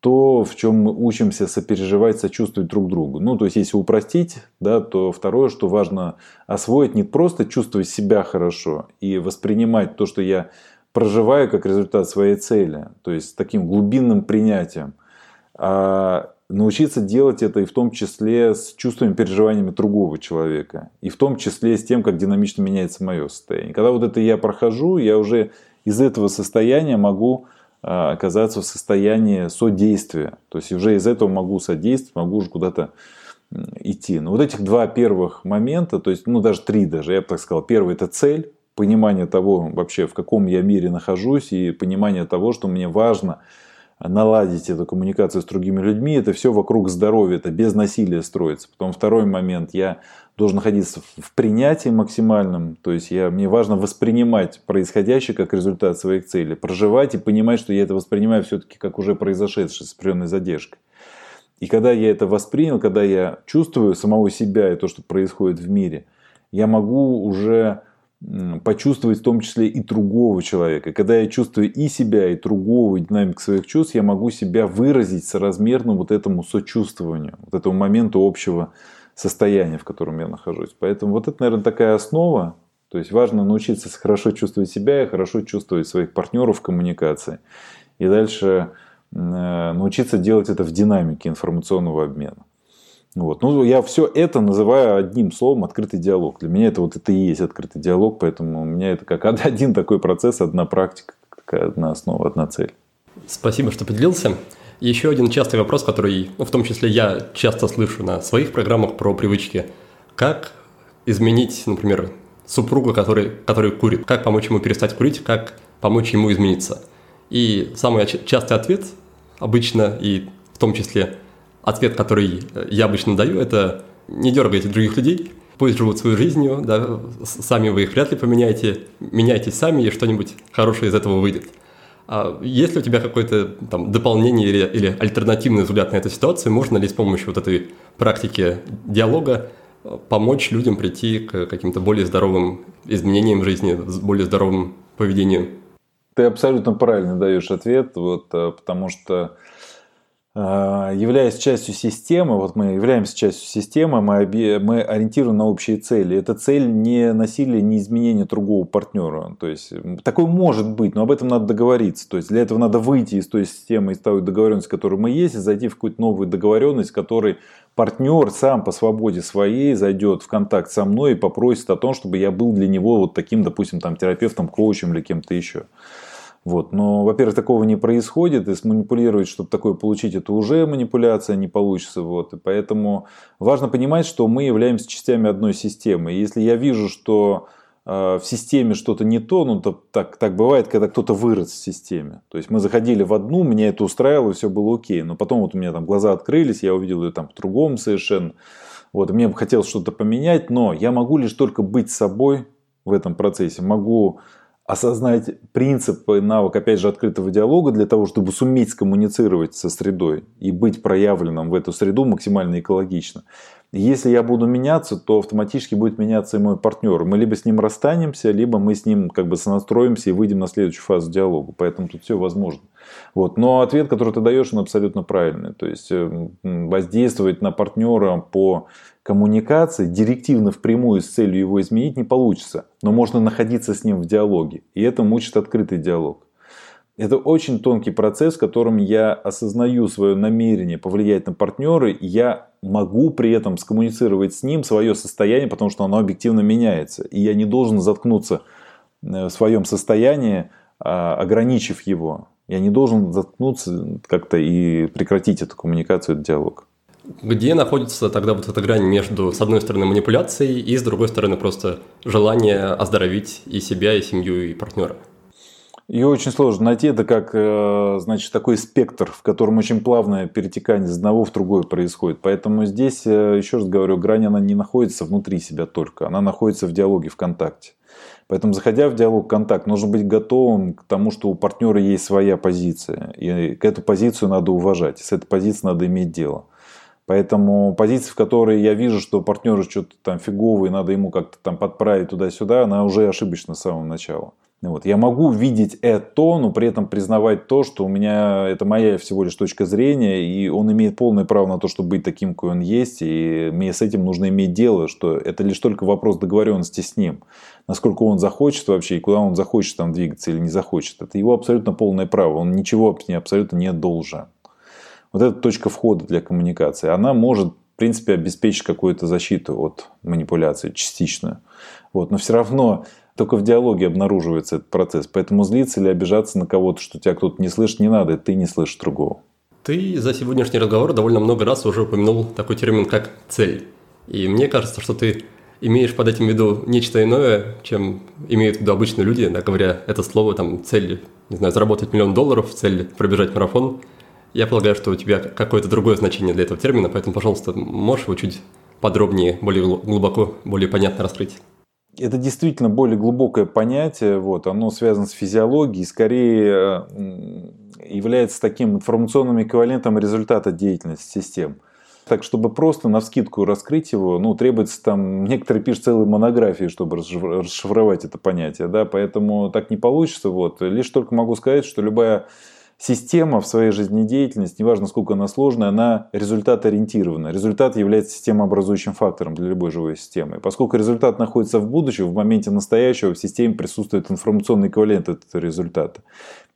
то, в чем мы учимся сопереживать, сочувствовать друг другу. Ну, то есть, если упростить, да, то второе, что важно освоить, не просто чувствовать себя хорошо и воспринимать то, что я проживаю как результат своей цели, то есть с таким глубинным принятием, а научиться делать это и в том числе с чувствами, переживаниями другого человека. И в том числе с тем, как динамично меняется мое состояние. Когда вот это я прохожу, я уже из этого состояния могу а, оказаться в состоянии содействия. То есть уже из этого могу содействовать, могу уже куда-то идти. Но вот этих два первых момента, то есть, ну даже три даже, я бы так сказал. Первый это цель, понимание того вообще, в каком я мире нахожусь, и понимание того, что мне важно – наладить эту коммуникацию с другими людьми, это все вокруг здоровья, это без насилия строится. Потом второй момент, я должен находиться в принятии максимальном, то есть я, мне важно воспринимать происходящее как результат своих целей, проживать и понимать, что я это воспринимаю все-таки как уже произошедшее с определенной задержкой. И когда я это воспринял, когда я чувствую самого себя и то, что происходит в мире, я могу уже почувствовать в том числе и другого человека. Когда я чувствую и себя, и другого, и динамику своих чувств, я могу себя выразить соразмерно вот этому сочувствованию, вот этому моменту общего состояния, в котором я нахожусь. Поэтому вот это, наверное, такая основа. То есть важно научиться хорошо чувствовать себя и хорошо чувствовать своих партнеров в коммуникации. И дальше э, научиться делать это в динамике информационного обмена. Вот. Ну, я все это называю одним словом открытый диалог. Для меня это вот это и есть открытый диалог, поэтому у меня это как один такой процесс, одна практика, одна основа, одна цель. Спасибо, что поделился. Еще один частый вопрос, который, ну, в том числе я часто слышу на своих программах про привычки. Как изменить, например, супруга, который, который курит? Как помочь ему перестать курить? Как помочь ему измениться? И самый частый ответ обычно, и в том числе ответ, который я обычно даю, это не дергайте других людей, пусть живут свою жизнью, да, сами вы их вряд ли поменяете, меняйтесь сами, и что-нибудь хорошее из этого выйдет. А есть ли у тебя какое-то там дополнение или, или альтернативный взгляд на эту ситуацию? Можно ли с помощью вот этой практики диалога э, помочь людям прийти к каким-то более здоровым изменениям жизни, более здоровым поведением? Ты абсолютно правильно даешь ответ, вот, э, потому что являясь частью системы, вот мы являемся частью системы, мы, мы ориентируем на общие цели. Эта цель не насилие, не изменение другого партнера. То есть такое может быть, но об этом надо договориться. То есть для этого надо выйти из той системы, из той договоренности, которой мы есть, и зайти в какую-то новую договоренность, которой партнер сам по свободе своей зайдет в контакт со мной и попросит о том, чтобы я был для него вот таким, допустим, там, терапевтом, коучем или кем-то еще. Вот. Но, во-первых, такого не происходит, и сманипулировать, чтобы такое получить, это уже манипуляция, не получится. Вот. И поэтому важно понимать, что мы являемся частями одной системы. И если я вижу, что э, в системе что-то не то, ну то, так, так бывает, когда кто-то вырос в системе. То есть мы заходили в одну, меня это устраивало, все было окей. Но потом вот у меня там глаза открылись, я увидел ее там в другом совершенно. Вот, мне бы хотелось что-то поменять, но я могу лишь только быть собой в этом процессе. Могу осознать принцип и навык, опять же, открытого диалога для того, чтобы суметь скоммуницировать со средой и быть проявленным в эту среду максимально экологично. Если я буду меняться, то автоматически будет меняться и мой партнер. Мы либо с ним расстанемся, либо мы с ним как бы сонастроимся и выйдем на следующую фазу диалога. Поэтому тут все возможно. Вот. Но ответ, который ты даешь, он абсолютно правильный. То есть э, воздействовать на партнера по коммуникации директивно впрямую с целью его изменить не получится. Но можно находиться с ним в диалоге. И это мучит открытый диалог. Это очень тонкий процесс, в котором я осознаю свое намерение повлиять на партнера, и я могу при этом скоммуницировать с ним свое состояние, потому что оно объективно меняется. И я не должен заткнуться э, в своем состоянии, а, ограничив его. Я не должен заткнуться как-то и прекратить эту коммуникацию, этот диалог. Где находится тогда вот эта грань между, с одной стороны, манипуляцией и, с другой стороны, просто желание оздоровить и себя, и семью, и партнера? Ее очень сложно найти. Это как, э, значит, такой спектр, в котором очень плавное перетекание из одного в другое происходит. Поэтому здесь, э, еще раз говорю, грань она не находится внутри себя только. Она находится в диалоге, в контакте. Поэтому, заходя в диалог, контакт, нужно быть готовым к тому, что у партнера есть своя позиция. И к эту позицию надо уважать. И с этой позицией надо иметь дело. Поэтому позиция, в которой я вижу, что партнеру что-то там фиговое, надо ему как-то там подправить туда-сюда, она уже ошибочна с самого начала. Вот. Я могу видеть это, но при этом признавать то, что у меня это моя всего лишь точка зрения, и он имеет полное право на то, чтобы быть таким, какой он есть, и мне с этим нужно иметь дело, что это лишь только вопрос договоренности с ним. Насколько он захочет вообще, и куда он захочет там двигаться или не захочет. Это его абсолютно полное право, он ничего абсолютно не должен. Вот эта точка входа для коммуникации, она может, в принципе, обеспечить какую-то защиту от манипуляции, частичную. Вот. Но все равно только в диалоге обнаруживается этот процесс. Поэтому злиться или обижаться на кого-то, что тебя кто-то не слышит, не надо, ты не слышишь другого. Ты за сегодняшний разговор довольно много раз уже упомянул такой термин, как цель. И мне кажется, что ты имеешь под этим в виду нечто иное, чем имеют в виду обычные люди, да, говоря это слово, там, цель, не знаю, заработать миллион долларов, цель пробежать марафон. Я полагаю, что у тебя какое-то другое значение для этого термина, поэтому, пожалуйста, можешь его чуть подробнее, более глубоко, более понятно раскрыть? Это действительно более глубокое понятие, вот, оно связано с физиологией, скорее является таким информационным эквивалентом результата деятельности систем. Так, чтобы просто на вскидку раскрыть его, ну, требуется там, некоторые пишут целые монографии, чтобы расшифровать это понятие, да, поэтому так не получится, вот. Лишь только могу сказать, что любая Система в своей жизнедеятельности, неважно сколько она сложная, она результат ориентирована. Результат является системообразующим фактором для любой живой системы. Поскольку результат находится в будущем, в моменте настоящего в системе присутствует информационный эквивалент этого результата.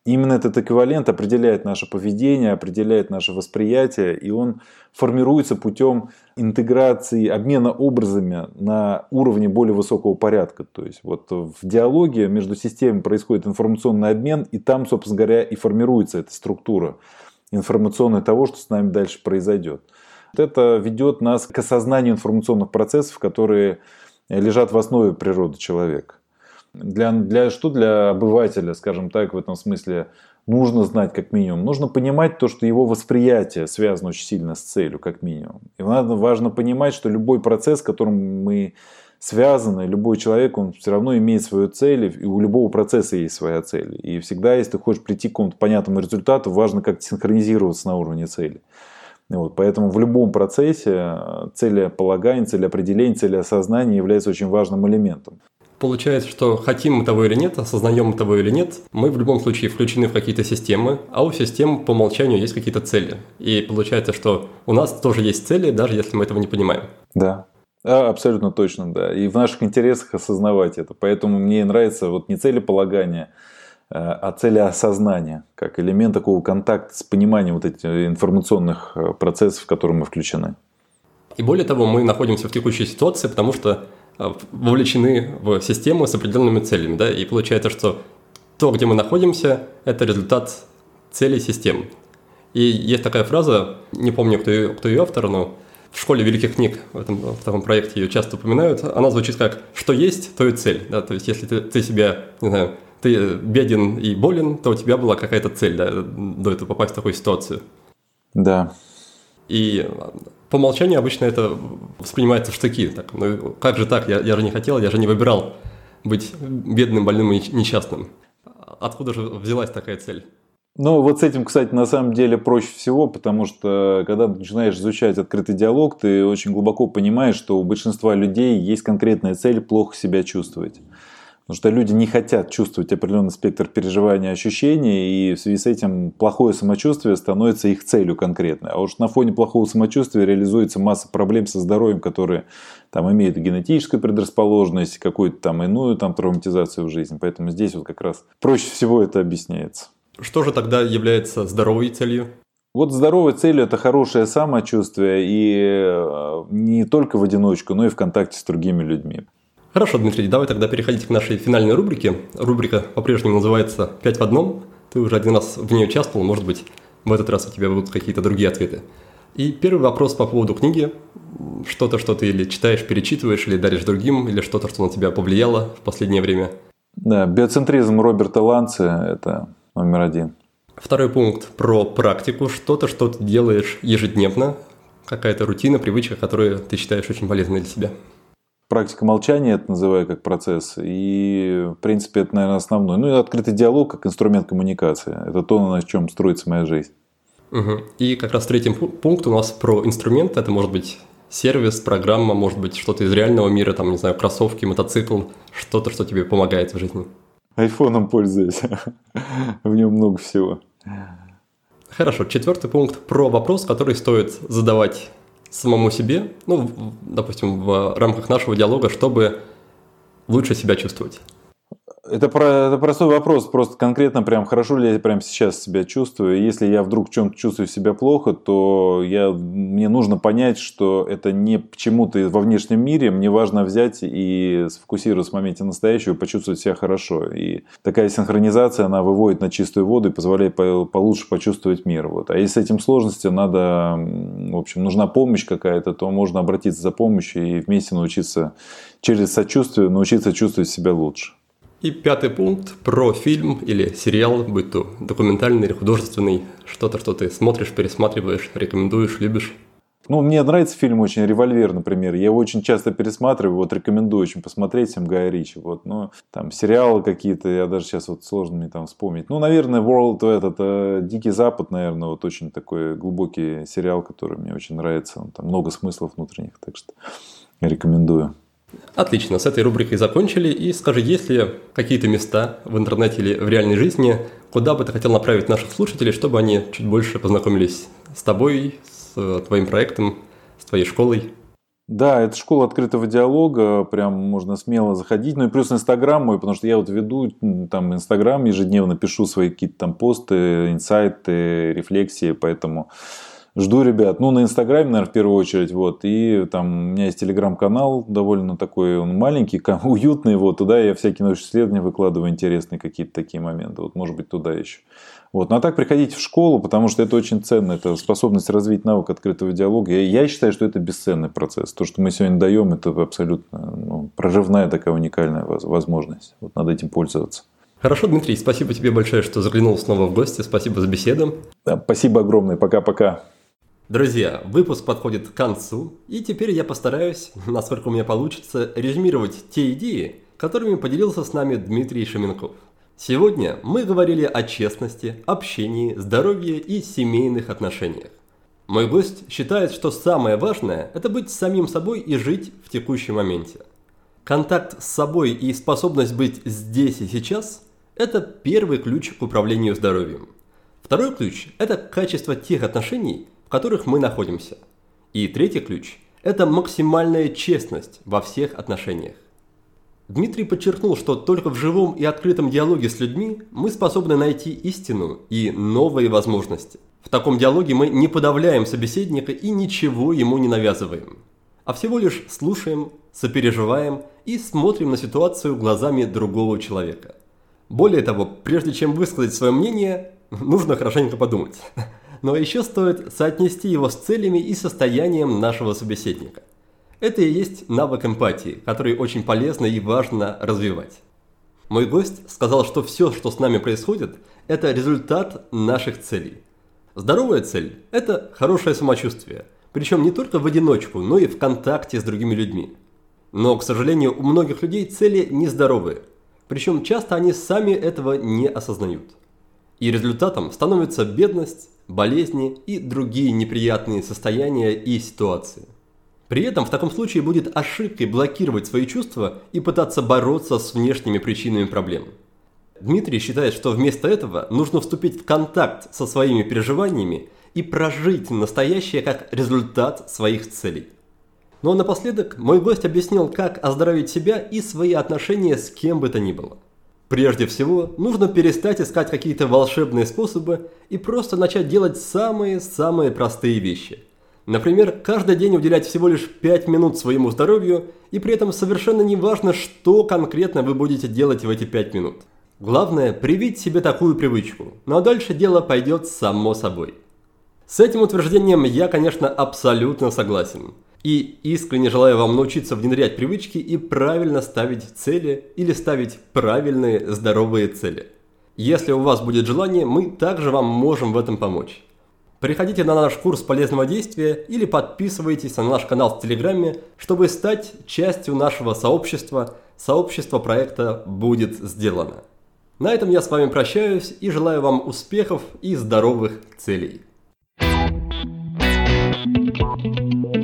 Именно этот эквивалент определяет наше поведение, определяет наше восприятие, и он формируется путем интеграции, обмена образами на уровне более высокого порядка. То есть вот в диалоге между системами происходит информационный обмен, и там, собственно говоря, и формируется эта структура информационная того, что с нами дальше произойдет. Вот это ведет нас к осознанию информационных процессов, которые лежат в основе природы человека. Для, для, что для обывателя, скажем так, в этом смысле нужно знать как минимум? Нужно понимать то, что его восприятие связано очень сильно с целью, как минимум. И надо, важно понимать, что любой процесс, которым мы связаны, любой человек, он все равно имеет свою цель, и у любого процесса есть своя цель. И всегда, если ты хочешь прийти к какому-то понятному результату, важно как-то синхронизироваться на уровне цели. Вот, поэтому в любом процессе целеполагание, целеопределение, целеосознание является очень важным элементом. Получается, что хотим мы того или нет, осознаем мы того или нет, мы в любом случае включены в какие-то системы, а у систем по умолчанию есть какие-то цели. И получается, что у нас тоже есть цели, даже если мы этого не понимаем. Да, а, абсолютно точно, да. И в наших интересах осознавать это. Поэтому мне нравится вот не целеполагание, а, а целеосознание, как элемент такого контакта с пониманием вот этих информационных э, процессов, в которые мы включены. И более того, мы находимся в текущей ситуации, потому что Э, вовлечены в систему с определенными целями, да, и получается, что то, где мы находимся, это результат целей систем. И есть такая фраза, не помню, кто ее, кто ее автор, но в школе великих книг в этом, в таком проекте ее часто упоминают. Она звучит как «что есть, то и цель». Да? То есть, если ты, ты себя, не знаю, ты беден и болен, то у тебя была какая-то цель да, до этого попасть в такую ситуацию. Да. И по умолчанию обычно это воспринимается в штыки. Так, ну как же так, я, я же не хотел, я же не выбирал быть бедным, больным и несчастным. Откуда же взялась такая цель? Ну, вот с этим, кстати, на самом деле проще всего, потому что когда ты начинаешь изучать открытый диалог, ты очень глубоко понимаешь, что у большинства людей есть конкретная цель плохо себя чувствовать. Потому что люди не хотят чувствовать определенный спектр переживаний ощущений, и в связи с этим плохое самочувствие становится их целью конкретной. А уж на фоне плохого самочувствия реализуется масса проблем со здоровьем, которые там имеют генетическую предрасположенность, какую-то там иную там травматизацию в жизни. Поэтому здесь вот как раз проще всего это объясняется. Что же тогда является здоровой целью? Вот здоровой целью это хорошее самочувствие и э, не только в одиночку, но и в контакте с другими людьми. Хорошо, Дмитрий, давай тогда переходить к нашей финальной рубрике. Рубрика по-прежнему называется «Пять в одном». Ты уже один раз в ней участвовал, может быть, в этот раз у тебя будут какие-то другие ответы. И первый вопрос по поводу книги. Что-то, что ты или читаешь, перечитываешь, или даришь другим, или что-то, что на тебя повлияло в последнее время. Да, биоцентризм Роберта Ланца – это номер один. Второй пункт про практику. Что-то, что ты делаешь ежедневно, какая-то рутина, привычка, которую ты считаешь очень полезной для себя. Практика молчания это называю как процесс. И, в принципе, это, наверное, основной. Ну и открытый диалог как инструмент коммуникации. Это то, на чем строится моя жизнь. Угу. И как раз третий пункт у нас про инструмент. Это может быть сервис, программа, может быть что-то из реального мира, там, не знаю, кроссовки, мотоцикл, что-то, что тебе помогает в жизни. Айфоном пользуюсь. в нем много всего. Хорошо. Четвертый пункт про вопрос, который стоит задавать самому себе, ну, допустим, в рамках нашего диалога, чтобы лучше себя чувствовать. Это, про, это простой вопрос, просто конкретно прям хорошо ли я прямо сейчас себя чувствую. Если я вдруг в чем-то чувствую себя плохо, то я, мне нужно понять, что это не почему-то во внешнем мире. Мне важно взять и сфокусироваться в моменте настоящего, почувствовать себя хорошо. И такая синхронизация, она выводит на чистую воду и позволяет получше почувствовать мир. Вот. А если с этим сложности, надо, в общем, нужна помощь какая-то, то можно обратиться за помощью и вместе научиться через сочувствие научиться чувствовать себя лучше. И пятый пункт про фильм или сериал, будь то документальный или художественный, что-то, что ты смотришь, пересматриваешь, рекомендуешь, любишь. Ну, мне нравится фильм очень «Револьвер», например. Я его очень часто пересматриваю, вот рекомендую очень посмотреть всем Гая Ричи. Вот, ну, там сериалы какие-то, я даже сейчас вот сложно мне там вспомнить. Ну, наверное, World, этот, э, Дикий Запад, наверное, вот очень такой глубокий сериал, который мне очень нравится. Там много смыслов внутренних, так что рекомендую. Отлично, с этой рубрикой закончили. И скажи, есть ли какие-то места в интернете или в реальной жизни, куда бы ты хотел направить наших слушателей, чтобы они чуть больше познакомились с тобой, с э, твоим проектом, с твоей школой? Да, это школа открытого диалога, прям можно смело заходить. Ну и плюс Инстаграм мой, потому что я вот веду там Инстаграм, ежедневно пишу свои какие-то там посты, инсайты, рефлексии, поэтому Жду ребят. Ну, на Инстаграме, наверное, в первую очередь. Вот. И там у меня есть телеграм-канал довольно такой, он маленький, уютный. Вот. Туда я всякие научные исследования выкладываю, интересные какие-то такие моменты. Вот, может быть, туда еще. Вот. Ну, а так приходите в школу, потому что это очень ценно. Это способность развить навык открытого диалога. Я, я считаю, что это бесценный процесс. То, что мы сегодня даем, это абсолютно ну, прорывная такая уникальная возможность. Вот надо этим пользоваться. Хорошо, Дмитрий, спасибо тебе большое, что заглянул снова в гости. Спасибо за беседу. Да, спасибо огромное. Пока-пока. Друзья, выпуск подходит к концу, и теперь я постараюсь, насколько у меня получится, резюмировать те идеи, которыми поделился с нами Дмитрий Шеменков. Сегодня мы говорили о честности, общении, здоровье и семейных отношениях. Мой гость считает, что самое важное – это быть самим собой и жить в текущем моменте. Контакт с собой и способность быть здесь и сейчас – это первый ключ к управлению здоровьем. Второй ключ – это качество тех отношений, которых мы находимся. И третий ключ – это максимальная честность во всех отношениях. Дмитрий подчеркнул, что только в живом и открытом диалоге с людьми мы способны найти истину и новые возможности. В таком диалоге мы не подавляем собеседника и ничего ему не навязываем, а всего лишь слушаем, сопереживаем и смотрим на ситуацию глазами другого человека. Более того, прежде чем высказать свое мнение, нужно хорошенько подумать но еще стоит соотнести его с целями и состоянием нашего собеседника. Это и есть навык эмпатии, который очень полезно и важно развивать. Мой гость сказал, что все, что с нами происходит, это результат наших целей. Здоровая цель – это хорошее самочувствие, причем не только в одиночку, но и в контакте с другими людьми. Но, к сожалению, у многих людей цели нездоровые, причем часто они сами этого не осознают. И результатом становится бедность, болезни и другие неприятные состояния и ситуации. При этом в таком случае будет ошибкой блокировать свои чувства и пытаться бороться с внешними причинами проблем. Дмитрий считает, что вместо этого нужно вступить в контакт со своими переживаниями и прожить настоящее как результат своих целей. Но напоследок мой гость объяснил, как оздоровить себя и свои отношения с кем бы то ни было – Прежде всего, нужно перестать искать какие-то волшебные способы и просто начать делать самые-самые простые вещи. Например, каждый день уделять всего лишь 5 минут своему здоровью, и при этом совершенно не важно, что конкретно вы будете делать в эти 5 минут. Главное – привить себе такую привычку, ну а дальше дело пойдет само собой. С этим утверждением я, конечно, абсолютно согласен. И искренне желаю вам научиться внедрять привычки и правильно ставить цели или ставить правильные здоровые цели. Если у вас будет желание, мы также вам можем в этом помочь. Приходите на наш курс полезного действия или подписывайтесь на наш канал в Телеграме, чтобы стать частью нашего сообщества. Сообщество проекта будет сделано. На этом я с вами прощаюсь и желаю вам успехов и здоровых целей. Thank you.